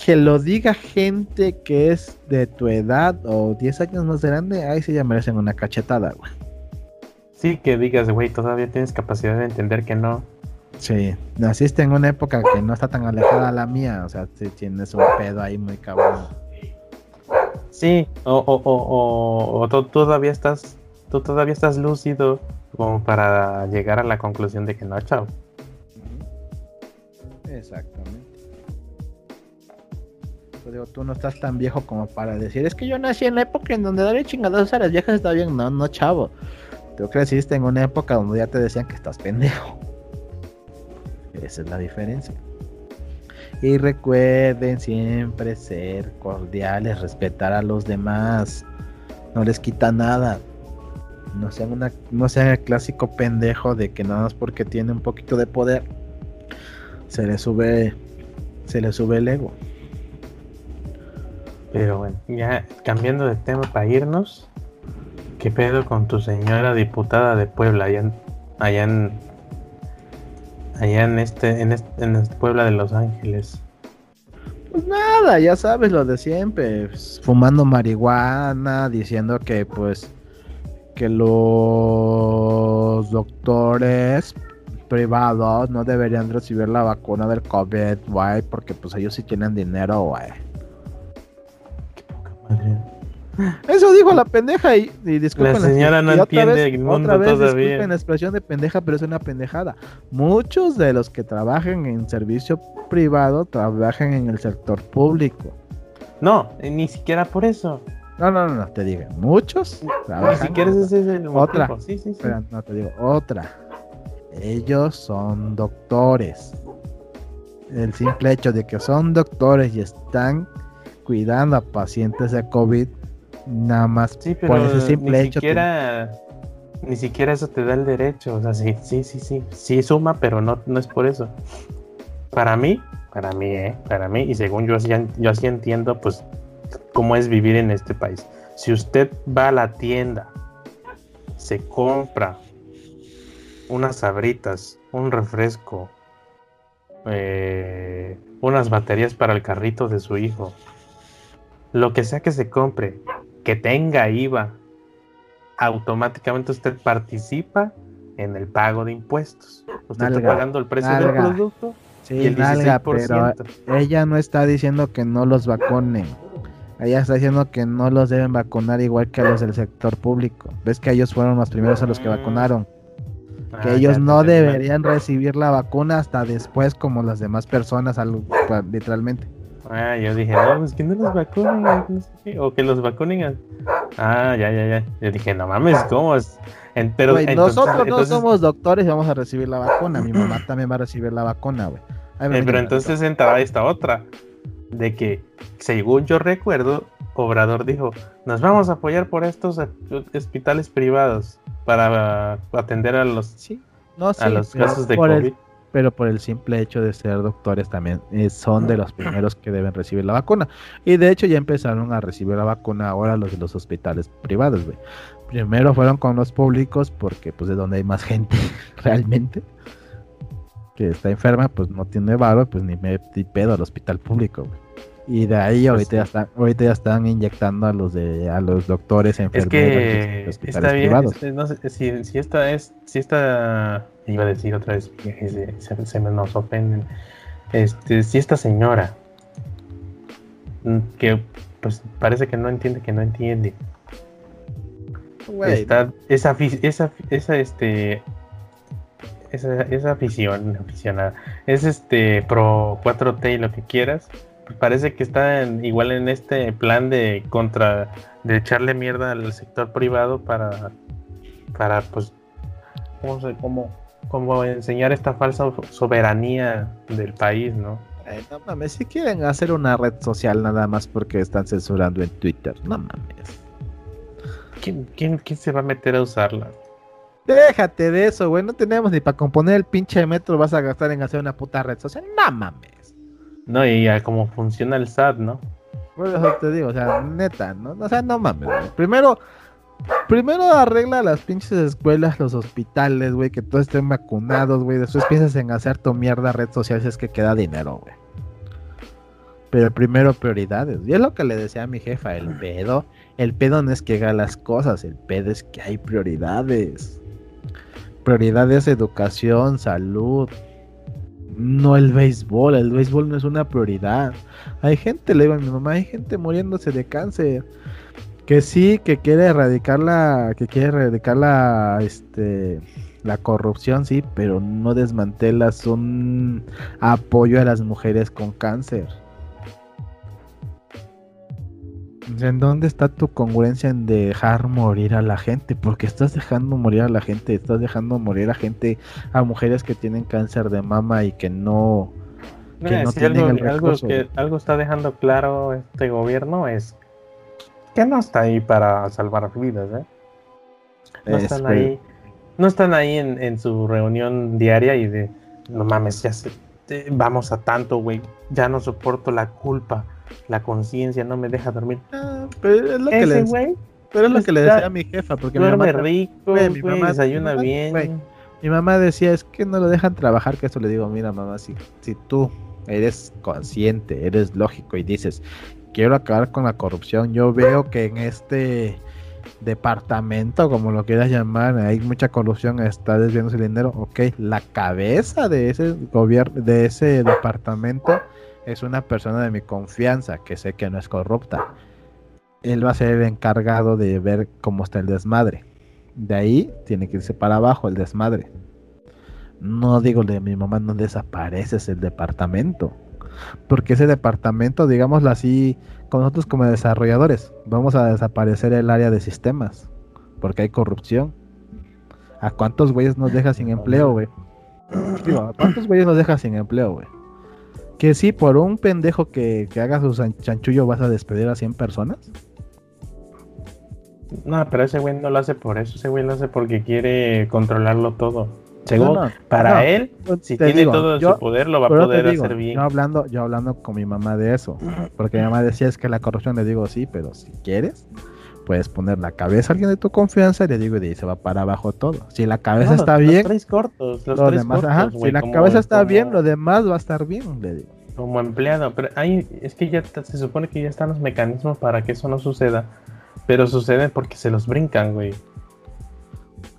Que lo diga gente que es de tu edad o 10 años más grande, ahí sí ya merecen una cachetada, güey. sí, que digas, güey, todavía tienes capacidad de entender que no. Sí, naciste en una época que no está tan alejada a la mía, o sea, si tienes un pedo ahí muy cabrón. Sí, o, o, o, o, tú todavía estás, tú todavía estás lúcido como para llegar a la conclusión de que no, chao. Exactamente. Yo digo, tú no estás tan viejo como para decir, es que yo nací en la época en donde darle chingados a las viejas está bien. No, no, chavo. Tú creciste en una época donde ya te decían que estás pendejo. Esa es la diferencia. Y recuerden siempre ser cordiales, respetar a los demás. No les quita nada. No sean, una, no sean el clásico pendejo de que nada más porque tiene un poquito de poder se le sube se le sube el ego. Pero bueno, ya cambiando de tema para irnos, ¿qué pedo con tu señora diputada de Puebla allá allá en, allá en este, en este, en este Puebla de Los Ángeles? Pues nada, ya sabes lo de siempre, pues, fumando marihuana, diciendo que pues que los doctores privados no deberían recibir la vacuna del COVID, güey, porque pues ellos sí tienen dinero, güey. Qué poca madre. Eso dijo la pendeja y, y disculpen. La señora no entiende vez- el mundo otra vez, todavía. Disculpen la expresión de pendeja, pero es una pendejada. Muchos de los que trabajan en servicio privado trabajan en el sector público. No, eh, ni siquiera por eso. No, no, no, no, te digo, muchos Ni trabajan. siquiera ese es el Otra. Sí, sí, sí. Espera, no te digo, otra. Ellos son doctores. El simple hecho de que son doctores y están cuidando a pacientes de COVID, nada más Sí, pero por ese simple ni hecho. te- siquiera, ni siquiera eso te da el derecho. O sea, sí, sí, sí, sí, sí suma, pero no, no es por eso. Para mí, para mí, eh, para mí, y según yo así, yo así entiendo, pues, cómo es vivir en este país. Si usted va a la tienda, se compra unas sabritas, un refresco, eh, unas baterías para el carrito de su hijo, lo que sea que se compre, que tenga IVA, automáticamente usted participa en el pago de impuestos. Usted está pagando el precio del producto. y el nalga, pero ella no está diciendo que no los vacunen. Ella está diciendo que no los deben vacunar igual que a los del sector público. Ves que ellos fueron los primeros a los que mm. vacunaron. Que ah, ellos no deberían recibir la vacuna hasta después como las demás personas, literalmente. Ah, yo dije, no, pues que no los vacunen, o que los vacunen. Ah, ya, ya, ya. Yo dije, no mames, ¿cómo es? nosotros no somos doctores y vamos a recibir la vacuna. Mi mamá también va a recibir la vacuna, güey. Eh, pero entonces entraba esta otra, de que, según yo recuerdo, Obrador dijo, nos vamos a apoyar por estos hospitales privados para atender a los, sí, no, a los casos de COVID pero por el simple hecho de ser doctores también eh, son de los primeros que deben recibir la vacuna. Y de hecho ya empezaron a recibir la vacuna ahora los de los hospitales privados, güey. Primero fueron con los públicos porque pues es donde hay más gente realmente que está enferma, pues no tiene varo, pues ni me pedo al hospital público, güey. Y de ahí ahorita ya están, ahorita ya están inyectando a los de a los doctores enfermeros es que está bien, este, no sé, si, si esta es si esta iba a decir otra vez se, se, nos ofenden. Este si esta señora mm, que pues parece que no entiende que no entiende Está, esa esa esa este esa, esa afición aficionada es este pro 4T y lo que quieras parece que está igual en este plan de contra de echarle mierda al sector privado para para pues cómo sé, cómo, enseñar esta falsa soberanía del país, ¿no? no mames, si quieren hacer una red social nada más porque están censurando en Twitter, no mames. ¿Quién, quién, quién se va a meter a usarla? Déjate de eso, güey. No tenemos ni para componer el pinche metro. Vas a gastar en hacer una puta red social. No mames. No, y ya cómo funciona el SAT, ¿no? Bueno, eso te digo, o sea, neta, ¿no? O sea, no mames, güey. Primero, primero arregla las pinches escuelas, los hospitales, güey, que todos estén vacunados, güey. Después piensas en hacer tu mierda red social si es que queda dinero, güey. Pero primero prioridades. Y es lo que le decía a mi jefa, el pedo. El pedo no es que haga las cosas, el pedo es que hay prioridades. Prioridades, educación, salud, no el béisbol, el béisbol no es una prioridad. Hay gente, le digo a mi mamá, hay gente muriéndose de cáncer. Que sí, que quiere erradicar la, que quiere erradicar la, este, la corrupción, sí, pero no desmantelas un apoyo a las mujeres con cáncer. ¿En dónde está tu congruencia en dejar morir a la gente? Porque estás dejando morir a la gente, estás dejando morir a gente, a mujeres que tienen cáncer de mama y que no, que no tienen algo, Algo, que, algo está dejando claro este gobierno es que no está ahí para salvar vidas, ¿eh? No están ahí, no están ahí en, en, su reunión diaria y de, no mames, ya se, vamos a tanto, güey, ya no soporto la culpa la conciencia no me deja dormir. Ah, pero es lo que le, pero es lo que le decía a mi jefa, porque mi mamá rico, mi mamá desayuna bien. mi mamá decía, es que no lo dejan trabajar, que eso le digo, mira mamá, si, si tú eres consciente, eres lógico y dices, quiero acabar con la corrupción, yo veo que en este departamento, como lo quieras llamar, hay mucha corrupción, está desviando el dinero, ok, la cabeza de ese gobierno, de ese departamento es una persona de mi confianza, que sé que no es corrupta. Él va a ser el encargado de ver cómo está el desmadre. De ahí tiene que irse para abajo el desmadre. No digo de mi mamá, no desapareces el departamento. Porque ese departamento, digámoslo así, con nosotros como desarrolladores, vamos a desaparecer el área de sistemas. Porque hay corrupción. ¿A cuántos güeyes nos deja sin empleo, güey? ¿a cuántos güeyes nos deja sin empleo, güey? Que sí, por un pendejo que, haga su chanchullo vas a despedir a 100 personas. No, pero ese güey no lo hace por eso, ese güey lo hace porque quiere controlarlo todo. Según, para él, si tiene todo su poder, lo va a poder hacer bien. Yo hablando, yo hablando con mi mamá de eso, porque mi mamá decía es que la corrupción, le digo sí, pero si quieres, puedes poner la cabeza a alguien de tu confianza y le digo, y de ahí se va para abajo todo. Si la cabeza está bien, los tres cortos, los tres demás, cortos, ajá, güey, si la cabeza está como- bien, lo demás va a estar bien, le digo. como empleado, pero ahí es que ya se supone que ya están los mecanismos para que eso no suceda, pero sucede porque se los brincan, güey.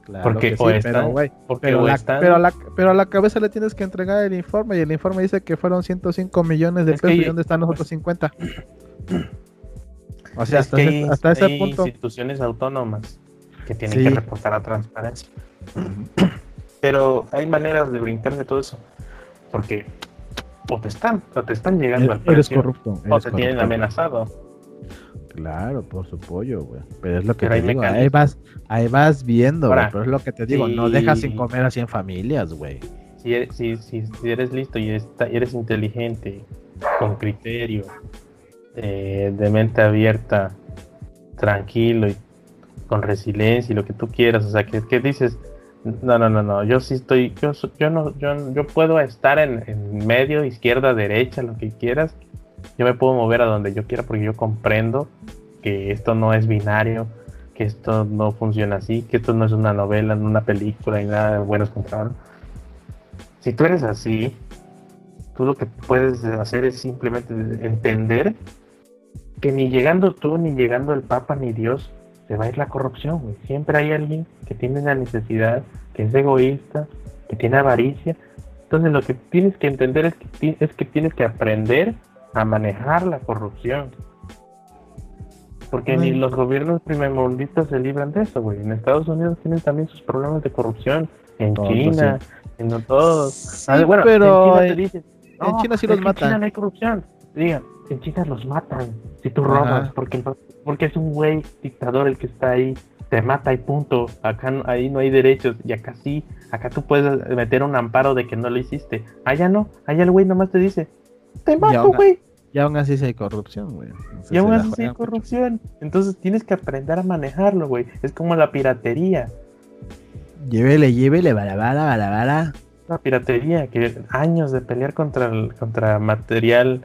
Claro Porque que sí, o pero, están- güey, Porque pero, o la, están- pero, a la, pero a la cabeza le tienes que entregar el informe y el informe dice que fueron 105 millones de Es que pesos. ¿Y hay- dónde están los pues- otros 50? O sea, es hasta, que ese, hay- hasta ese hay punto. instituciones autónomas que tienen Sí. que reportar a transparencia. Pero hay maneras de brincarse todo eso. Porque o te están, o te están llegando al Eres, eres precio, corrupto. o eres te tienen corrupto. amenazado. Claro, por su pollo, güey. Pero es lo que Pero te hay digo. Ahí vas, ahí vas viendo, güey. Pero es lo que te digo. No dejas sin comer a 100 familias, güey. Si eres, si, si- si eres listo y eres inteligente, con criterio, eh, de mente abierta, tranquilo y con resiliencia y lo que tú quieras, o sea, que, que dices, no, no, no, no, yo sí estoy, yo, yo no, yo, yo puedo estar en, en medio, izquierda, derecha, lo que quieras, yo me puedo mover a donde yo quiera porque yo comprendo que esto no es binario, que esto no funciona así, que esto no es una novela, no una película y nada de buenos contra malos. Si tú eres así, tú lo que puedes hacer es simplemente entender que ni llegando tú, ni llegando el Papa, ni Dios, se va a ir la corrupción, güey. Siempre hay alguien que tiene una necesidad, que es egoísta, que tiene avaricia. Entonces lo que tienes que entender es que, es que tienes que aprender a manejar la corrupción. Porque ni los gobiernos primermundistas se libran de eso, güey. En Estados Unidos tienen también sus problemas de corrupción. En China, en todos. Sí, Ah, bueno, pero en China te en- dicen, en "No, China sí los matan". En China no hay corrupción. Digan, en China los matan si tú Ajá. robas, porque, porque es un güey dictador el que está ahí. Te mata y punto. Acá no- ahí no hay derechos. Y acá sí. Acá tú puedes meter un amparo de que no lo hiciste. Allá no. Allá el güey nomás te dice, te mato, güey. Y aún así sí hay corrupción, güey. Y aún así sí hay corrupción. Entonces tienes que aprender a manejarlo, güey. Es como la piratería. Llévele, llévele, bala, bala, bala, bala. La piratería, que años de pelear contra el- contra material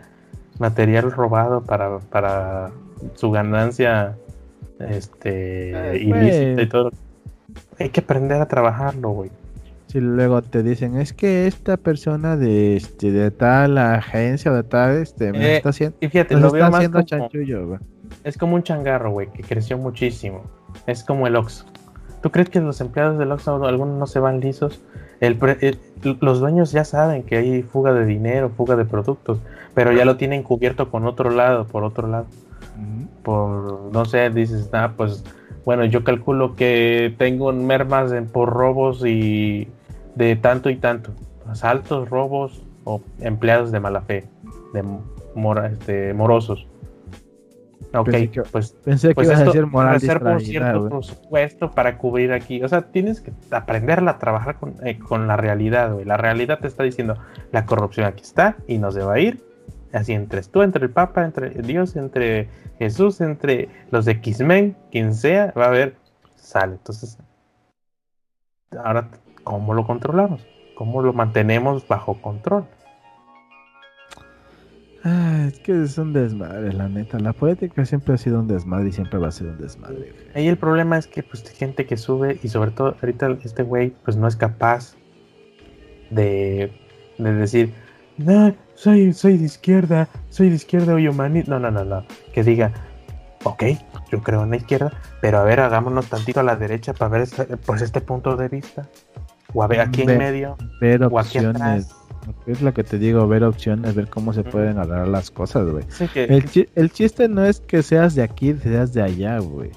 material robado para, para su ganancia este Eh, ilícita y todo. Hay que aprender a trabajarlo, güey. Si luego te dicen, es que esta persona de este de tal agencia o de tal este me Eh, está haciendo, Y fíjate, nos lo está veo más haciendo como, chanchullo, güey. es como un changarro, güey, que creció muchísimo. Es como el Oxxo. ¿Tú crees que los empleados del Oxxo algunos no se van lisos? El el- los dueños ya saben que hay fuga de dinero, fuga de productos, pero ya lo tienen cubierto con otro lado, por otro lado. por, no sé, dices, ah, pues, bueno, yo calculo que tengo mermas en- por robos y de tanto y tanto, asaltos, robos o empleados de mala fe, de mora- este, morosos. Ok, Pensé que- pues, Pensé pues que ibas a esto decir moral reservo un distraída, cierto presupuesto para cubrir aquí. O sea, tienes que aprender a trabajar con, eh, con la realidad, güey. La realidad te está diciendo, la corrupción aquí está y no se va a ir. Así entre tú, entre el Papa, entre Dios, entre Jesús, entre los X-Men, quien sea, va a haber, sale. Entonces, ahora, ¿cómo lo controlamos? ¿Cómo lo mantenemos bajo control? Ah, es que es un desmadre, la neta. La política siempre ha sido un desmadre y siempre va a ser un desmadre. Ahí el problema es que pues hay gente que sube y sobre todo ahorita este güey pues no es capaz de, de decir, no, soy, soy de izquierda, soy de izquierda y humanista. No, no, no, no. Que diga, ok, yo creo en la izquierda, pero a ver, hagámonos tantito a la derecha para ver este, pues este punto de vista. O a ver aquí en medio, Ver o aquí opciones. atrás. Es lo que te digo, ver opciones, ver cómo se pueden agarrar las cosas, güey. Sí, El, chi- el chiste no es que seas de aquí, seas de allá, güey.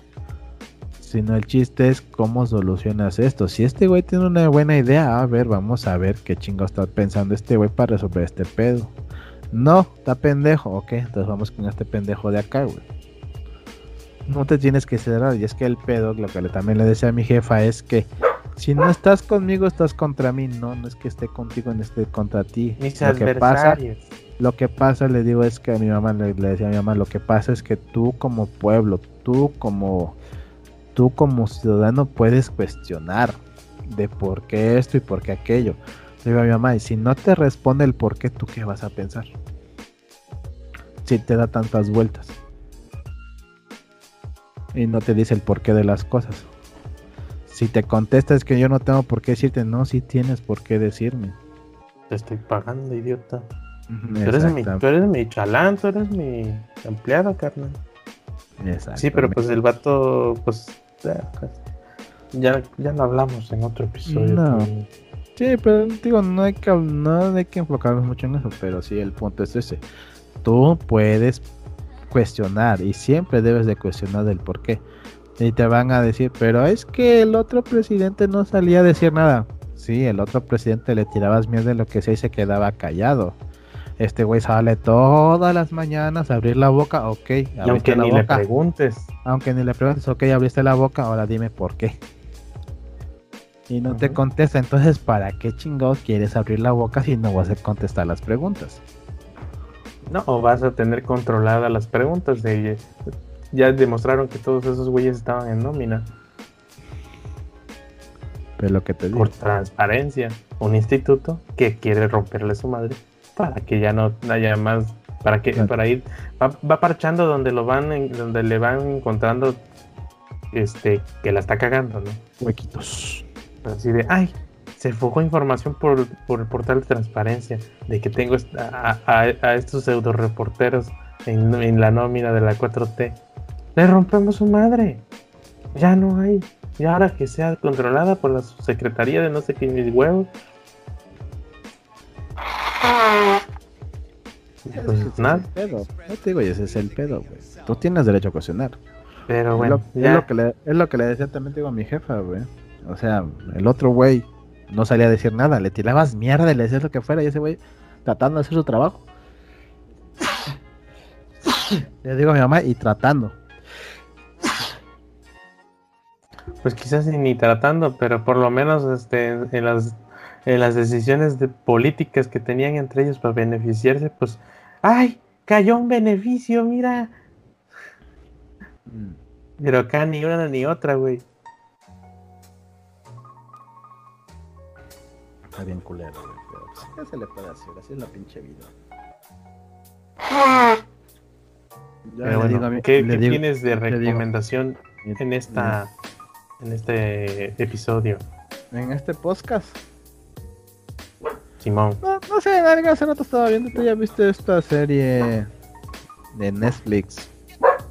Sino el chiste es cómo solucionas esto. Si este güey tiene una buena idea, a ver, vamos a ver qué chingo está pensando este güey para resolver este pedo. No, está pendejo, ok, entonces vamos con este pendejo de acá, güey. No te tienes que cerrar, y es que el pedo, lo que le- también le decía a mi jefa, es que si no estás conmigo, estás contra mí. No, no es que esté contigo, no esté contra ti. mis Lo que pasa adversarios. lo que pasa, le digo, es que a mi mamá le, le decía a mi mamá, lo que pasa es que tú como pueblo, tú como tú como ciudadano puedes cuestionar de por qué esto y por qué aquello. Le digo a mi mamá, y si no te responde el por qué, ¿tú qué vas a pensar? Si te da tantas vueltas. y no te dice el porqué de las cosas. Si te contestas que yo no tengo por qué decirte, no, si tienes por qué decirme. Te estoy pagando, idiota. Tú eres, mi, tú eres mi chalán, tú eres mi empleado, carnal. Sí, pero pues el vato, pues ya, ya lo hablamos en otro episodio. No. Sí, pero digo, no hay que, no hay que enfocarnos mucho en eso, pero sí, el punto es ese. Tú puedes cuestionar y siempre debes de cuestionar el por qué. Y te van a decir, pero es que el otro presidente no salía a decir nada. Sí, el otro presidente le tirabas miedo de lo que sea y se quedaba callado. Este güey sale todas las mañanas a abrir la boca, ok. aunque ni le preguntes. Aunque ni le preguntes, ok, abriste la boca, ahora dime por qué. Y no te contesta, entonces ¿para qué chingados quieres abrir la boca si no vas a contestar las preguntas? No, o vas a tener controladas las preguntas. De, ya demostraron que todos esos güeyes estaban en nómina. Pero lo que te digo. Por transparencia. Un instituto que quiere romperle su madre para que ya no haya más, para que para ir va, parchando donde lo van, donde le van encontrando, este, que la está cagando, ¿no? Huequitos. Así de, ay, se fugó información por, por el portal de transparencia de que tengo a, estos pseudo reporteros en, en, la nómina de la 4T. Le rompemos su madre. Ya no hay. Y ahora que sea controlada por la secretaría de no sé qué mis huevos, pues, nada. No te digo, ese es el pedo, güey. Tú tienes derecho a cuestionar. Pero bueno, es lo, que le, es lo que le decía también digo a mi jefa, güey. O sea, el otro güey no salía a decir nada, le tirabas mierda y le decías lo que fuera y ese güey tratando de hacer su trabajo. le digo a mi mamá y tratando. Pues quizás ni tratando, pero por lo menos este, en las en las decisiones de políticas que tenían entre ellos para beneficiarse, pues, ¡ay! Cayó un beneficio, mira. Mm. Pero acá ni una ni otra, güey. Está bien culero, güey. Pero pues, ¿qué se le puede hacer? Así es la pinche vida. bueno, ¿qué, tienes de recomendación en esta en este episodio? En este podcast. Simón. No, no sé, algo hace rato estaba viendo, tú ya viste esta serie de Netflix,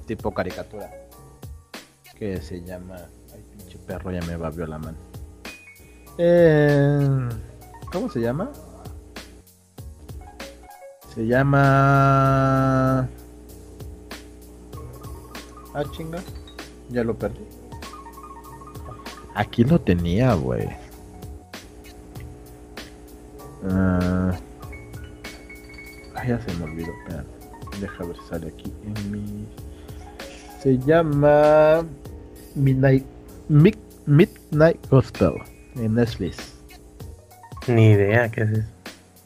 tipo caricatura, que se llama... Ay, pinche perro, ya me babió la mano. Eh, ¿Cómo se llama? Se llama... Ah, chinga. Ya lo perdí. Aquí lo tenía, güey. Uh, ya se me olvidó. Espera, deja ver si sale aquí en mi. Se llama Midnight, Midnight Gospel en Netflix. Ni idea qué es eso.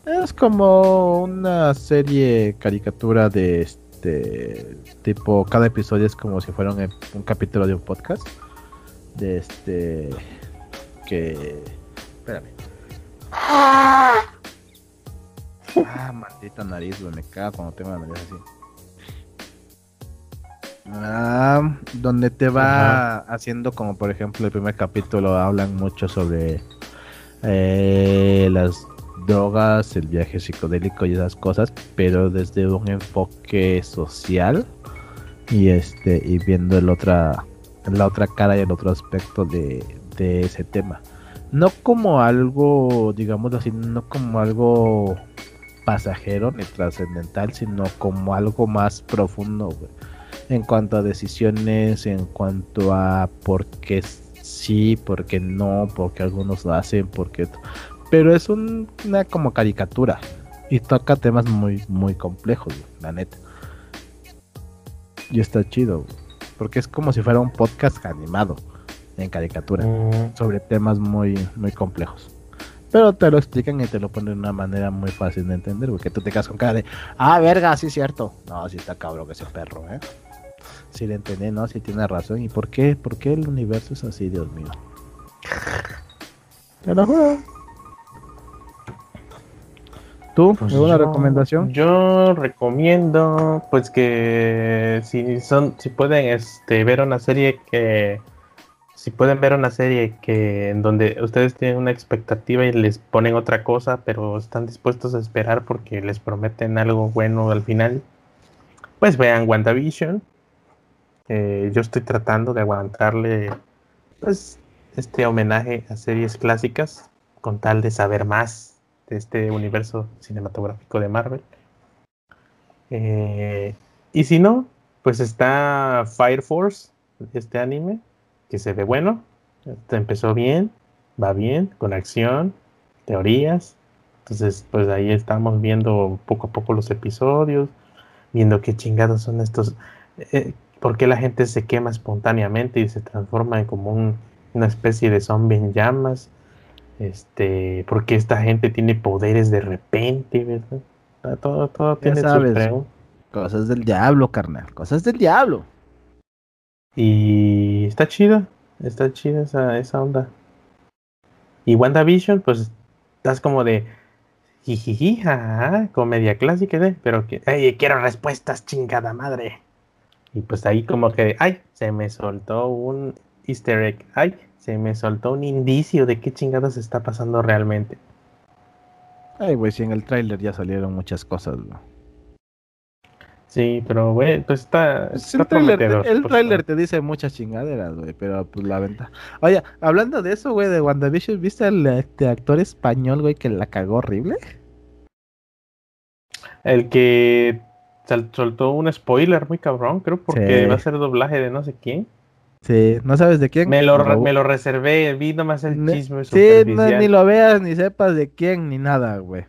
Es como una serie caricatura de este tipo. Cada episodio es como si fuera un, un capítulo de un podcast. De este. Que. Espérame. Ah, maldita nariz, güey. Me caga cuando tengo la nariz así. Ah, donde te va haciendo como por ejemplo el primer capítulo hablan mucho sobre eh, las drogas, el viaje psicodélico y esas cosas, pero desde un enfoque social y este y viendo el otra la otra cara y el otro aspecto de, de ese tema. No como algo, digamos así, no como algo pasajero ni trascendental, sino como algo más profundo, En cuanto a decisiones, en cuanto a por qué sí, por qué no, por qué algunos lo hacen, por qué... Pero es una como caricatura y toca temas muy, muy complejos, la neta. Y está chido, porque es como si fuera un podcast animado en caricatura mm. sobre temas muy, muy complejos. Pero te lo explican y te lo ponen de una manera muy fácil de entender, porque tú te quedas con cara de, ah, verga, sí es cierto. No, sí está cabrón ese perro, ¿eh? Sí le entendí, ¿no? Sí tiene razón. ¿Y por qué? ¿Por qué el universo es así, Dios mío? Te lo juro. ¿Tú? Pues ¿Alguna yo- recomendación? Yo recomiendo, pues que si son, si pueden, este, ver una serie que, si pueden ver una serie que en donde ustedes tienen una expectativa y les ponen otra cosa, pero están dispuestos a esperar porque les prometen algo bueno al final, pues vean WandaVision. Eh, yo estoy tratando de aguantarle, pues, este homenaje a series clásicas con tal de saber más de este universo cinematográfico de Marvel. Eh, y si no, pues está Fire Force, este anime, que se ve bueno. Este empezó bien, va bien, con acción, teorías. Entonces, pues ahí estamos viendo poco a poco los episodios, viendo qué chingados son estos, eh, por qué la gente se quema espontáneamente y se transforma en como un- una especie de zombie en llamas. Este, porque esta gente tiene poderes de repente, ¿verdad? Ah, Todo, todo Ya tiene sabes. Cosas del diablo, carnal. Cosas del diablo. Y está chida, está chida esa, esa onda. Y WandaVision, pues estás como de jijiji, jajaja, comedia clásica, ¿eh? pero que, ay, quiero respuestas, chingada madre. Y pues ahí como que, ay, se me soltó un easter egg, ay, se me soltó un indicio de qué chingados está pasando realmente. Ay, güey, si en el tráiler ya salieron muchas cosas, güey. Sí, pero güey, pues está, Pues está el tráiler, te dice muchas chingaderas, güey, pero pues la venta. Oye, hablando de eso, güey, de WandaVision, ¿viste al este, actor español, güey, que la cagó horrible? El que soltó un spoiler muy cabrón, creo, porque Sí. va a ser doblaje de no sé quién. Sí, ¿no sabes de quién? Me lo, re- Lo- me lo reservé, vi nomás el Ne- chisme Sí, no, ni lo veas, ni sepas de quién, ni nada, güey.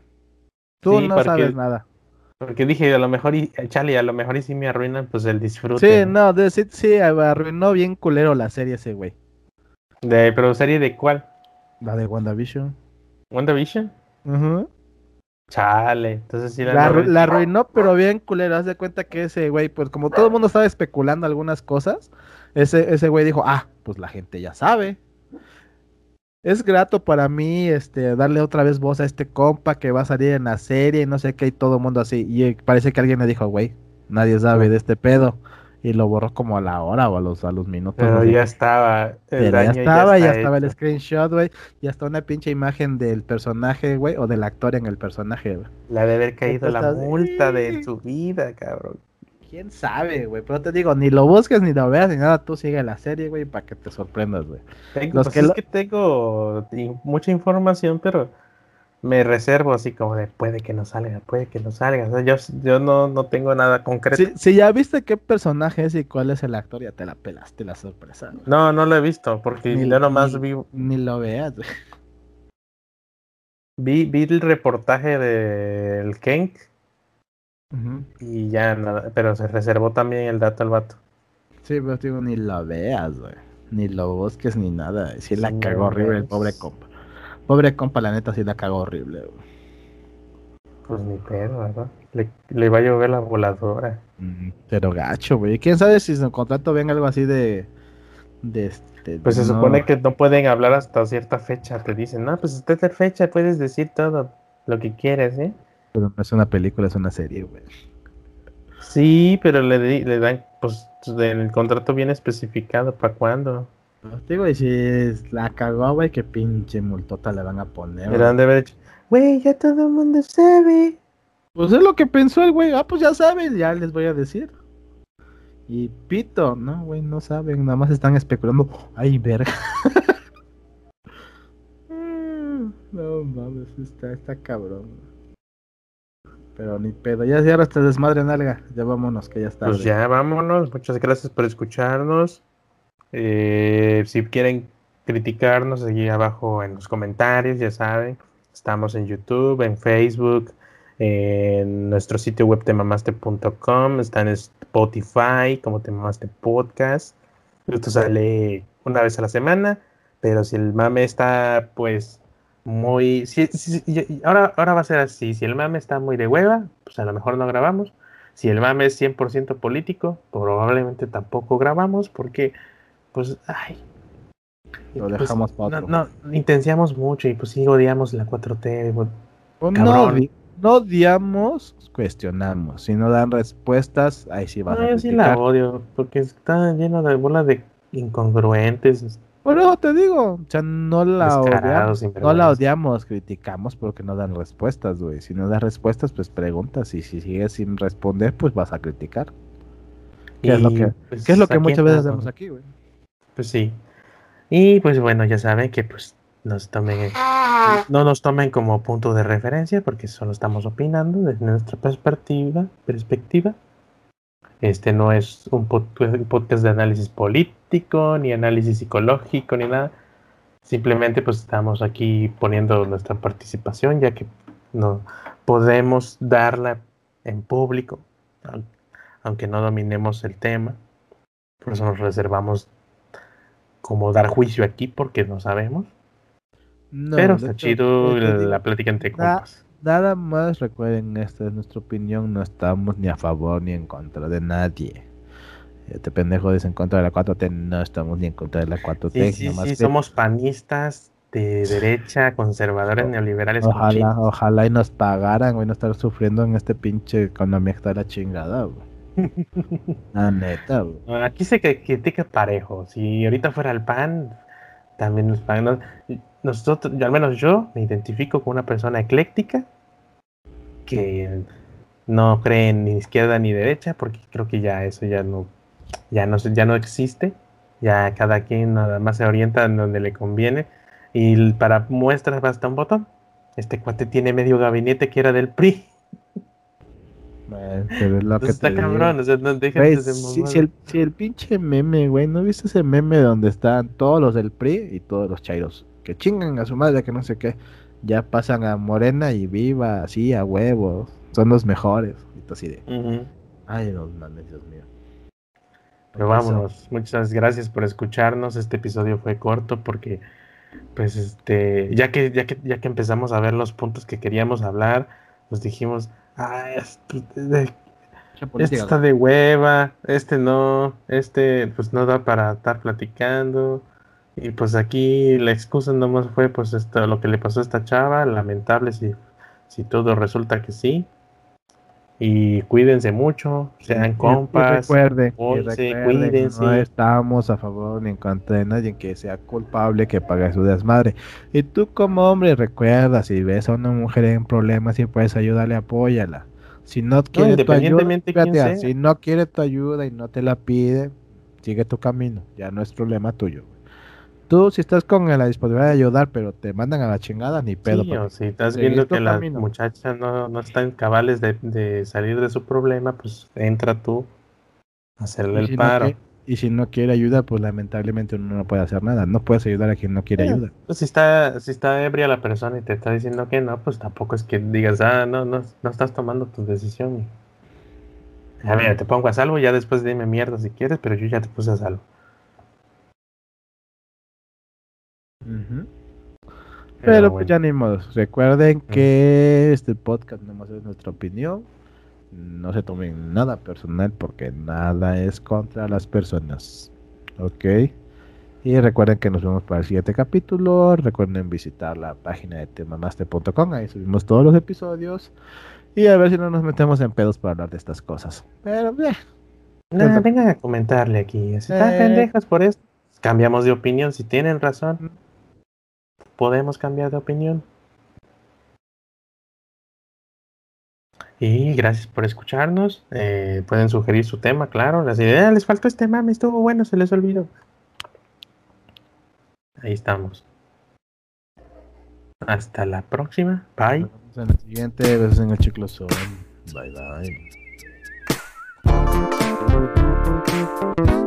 Tú Sí, no porque- sabes nada. Porque dije, a lo mejor, y, Chale, a lo mejor y sí me arruinan pues el disfrute. Sí, ¿no? no, de, sí, sí, arruinó bien culero la serie ese, güey. De, pero serie de cuál? La de WandaVision. WandaVision. Ujú. Chale, entonces sí la, La, la arruinó, pero bien culero. Haz de cuenta que ese güey, pues como todo el mundo estaba especulando algunas cosas, ese, ese güey dijo, ah, pues la gente ya sabe. Es grato para mí este darle otra vez voz a este compa que va a salir en la serie y no sé qué y todo el mundo así. Y eh, parece que alguien le dijo, güey, nadie sabe de este pedo. Y lo borró como a la hora o a los, a los minutos. Pero ya estaba. el Pero ya estaba, ya, está estaba el screenshot, güey. Ya está una pinche imagen del personaje, güey, o del actor en el personaje, güey. La de haber caído la multa de su vida, cabrón. ¿Quién sabe, güey? Pero te digo, ni lo busques, ni lo veas, ni nada. Tú sigue la serie, güey, para que te sorprendas, güey. Tengo, pues que es lo- que tengo mucha información, pero me reservo así como de puede que no salga, puede que no salga. O sea, yo, yo no, no tengo nada concreto. Si, si ya viste qué personaje es y cuál es el actor, ya te la pelaste la sorpresa. güey. No, no lo he visto, porque Ni- yo nomás ni- vi, Ni lo veas, güey. vi, vi el reportaje del Kenk Y ya nada, pero se reservó también el dato al vato. Sí, pero digo, ni lo veas, güey. Ni lo busques ni nada. Sí, la Sí, cagó no horrible el pobre compa. Pobre compa, la neta, sí la cagó horrible, güey. Pues ni pedo, ¿verdad? Le, le va a llover la voladora. Mm, Pero gacho, güey. ¿Quién sabe si en su contrato venga algo así de. de este, Pues se no- supone que no pueden hablar hasta cierta fecha. Te dicen, no, pues hasta esta fecha puedes decir todo lo que quieres, ¿eh? Pero no es una película, es una serie, güey. Sí, pero le, le dan, pues en el contrato viene especificado para cuándo. Te digo, y si la cagó, güey, qué pinche multota le van a poner. Pero han de haber hecho, güey, ya todo el mundo sabe. Pues es lo que pensó el güey. Ah, pues ya saben, ya les voy a decir. Y pito, no, güey, no saben, nada más están especulando. Ay, verga. Mm, no mames, está, está cabrón. Pero ni pedo, ya cierra este desmadre nalga. Ya vámonos, que ya está. Pues ya vámonos, muchas gracias por escucharnos. Eh, si quieren criticarnos, allí abajo en los comentarios, ya saben. Estamos en YouTube, en Facebook, en nuestro sitio web temamaste.com, está en Spotify como Temamaste Podcast. Esto sale una vez a la semana, pero si el mame está pues muy... si- ahora, ahora va a ser así, si el mame está muy de hueva, pues a lo mejor no grabamos. Si el mame es 100% político, probablemente tampoco grabamos porque, pues, ay. Lo pues, dejamos para no, otro. no, intenciamos mucho y pues sí odiamos la 4T. güey. Pues no, no odiamos, cuestionamos. Si no dan respuestas, ahí sí vas No, a yo sí criticar. la odio, porque está lleno de bolas de incongruentes. Por eso te digo, o sea, no la odiamos, no la odiamos, criticamos porque no dan respuestas, güey. Si no das respuestas, pues preguntas y si sigues sin responder, pues vas a criticar. ¿Qué es lo que, pues, ¿qué es lo que muchas veces hacemos aquí, güey? Pues sí. Y pues bueno, ya saben que pues nos tomen, no nos tomen como punto de referencia porque solo estamos opinando desde nuestra perspectiva, perspectiva. Este no es un pod- un podcast de análisis político, ni análisis psicológico, ni nada. Simplemente pues estamos aquí poniendo nuestra participación ya que no podemos darla en público, aun- aunque no dominemos el tema. Por eso nos reservamos como dar juicio aquí porque no sabemos. No, pero está hecho, chido la plática entre compas. Nada más recuerden, esta es nuestra opinión, no estamos ni a favor ni en contra de nadie. Este pendejo dice en contra de la 4T, no estamos ni en contra de la 4T. Sí, sí, nomás sí, que somos panistas de derecha, conservadores, O- neoliberales. Ojalá, ojalá y nos pagaran, güey, no estar sufriendo en este pinche economía que está la chingada, güey. La neta, güey. Aquí se que- critica parejo. Si ahorita fuera el PAN, también nos pagan. ¿No? Nosotros, yo- al menos yo, me identifico con una persona ecléctica que no cree en ni izquierda ni derecha, porque creo que ya eso ya no, ya no, ya no existe. Ya cada quien nada más se orienta en donde le conviene. Y para muestras basta un botón. Este cuate tiene medio gabinete que era del PRI. Güey, pero es lo que Entonces está cabrón, o sea, no si el, si el pinche meme, güey, ¿no viste ese meme donde están todos los del PRI y todos los chairos? Que chingan a su madre, que no sé qué. Ya pasan a Morena y viva, así, a huevos. Son los mejores. Y así de, ay, no mames, Dios mío. Pero Por eso, vámonos. Muchas gracias por escucharnos. Este episodio fue corto porque, pues, este, ya que, ya que, ya que empezamos a ver los puntos que queríamos hablar, pues dijimos, ah, este, de- este está de hueva, este no, este, pues no da para estar platicando. Y pues aquí la excusa nomás fue, pues, esto, lo que le pasó a esta chava, lamentable si, si todo resulta que sí. Y cuídense mucho, sean compas. recuerden que cuídense. no estamos a favor ni en contra de nadie que sea culpable que pague su desmadre. Y tú como hombre recuerda, si ves a una mujer en problemas y puedes ayudarle, apóyala. Si no quiere tu ayuda, fíjate, si no quiere tu ayuda y no te la pide, sigue tu camino, ya no es problema tuyo. Tú si estás con la disponibilidad de ayudar, pero te mandan a la chingada, ni pedo. Sí, o si estás viendo que la muchacha no, no está en cabales de, de salir de su problema, pues entra tú a hacerle el no paro. y si no quiere ayuda, pues lamentablemente uno no puede hacer nada. No puedes ayudar a quien no quiere Sí. ayuda. Pues si está, si está ebria la persona y te está diciendo que no, pues tampoco es que digas, ah, no, no, no estás tomando tu decisión. mijo". A ver, te pongo a salvo, ya después dime mierda si quieres, pero yo ya te puse a salvo. Pero pues ya ni modo. Recuerden que este podcast nomás es nuestra opinión. No se tomen nada personal porque nada es contra las personas. ¿Ok? Y recuerden que nos vemos para el siguiente capítulo. Recuerden visitar la página de temamaste.com. Ahí subimos todos los episodios. Y a ver si no nos metemos en pedos para hablar de estas cosas. Pero, eh, Nah, vengan a comentarle aquí. Si están Eh. pendejas por esto, cambiamos de opinión. Si tienen razón, podemos cambiar de opinión. Y gracias por escucharnos. Eh, pueden sugerir su tema, claro. Las ideas, les faltó este mame, estuvo bueno, se les olvidó. Ahí estamos. Hasta la próxima. Bye. nos vemos en el siguiente. Besos en el. Bye bye.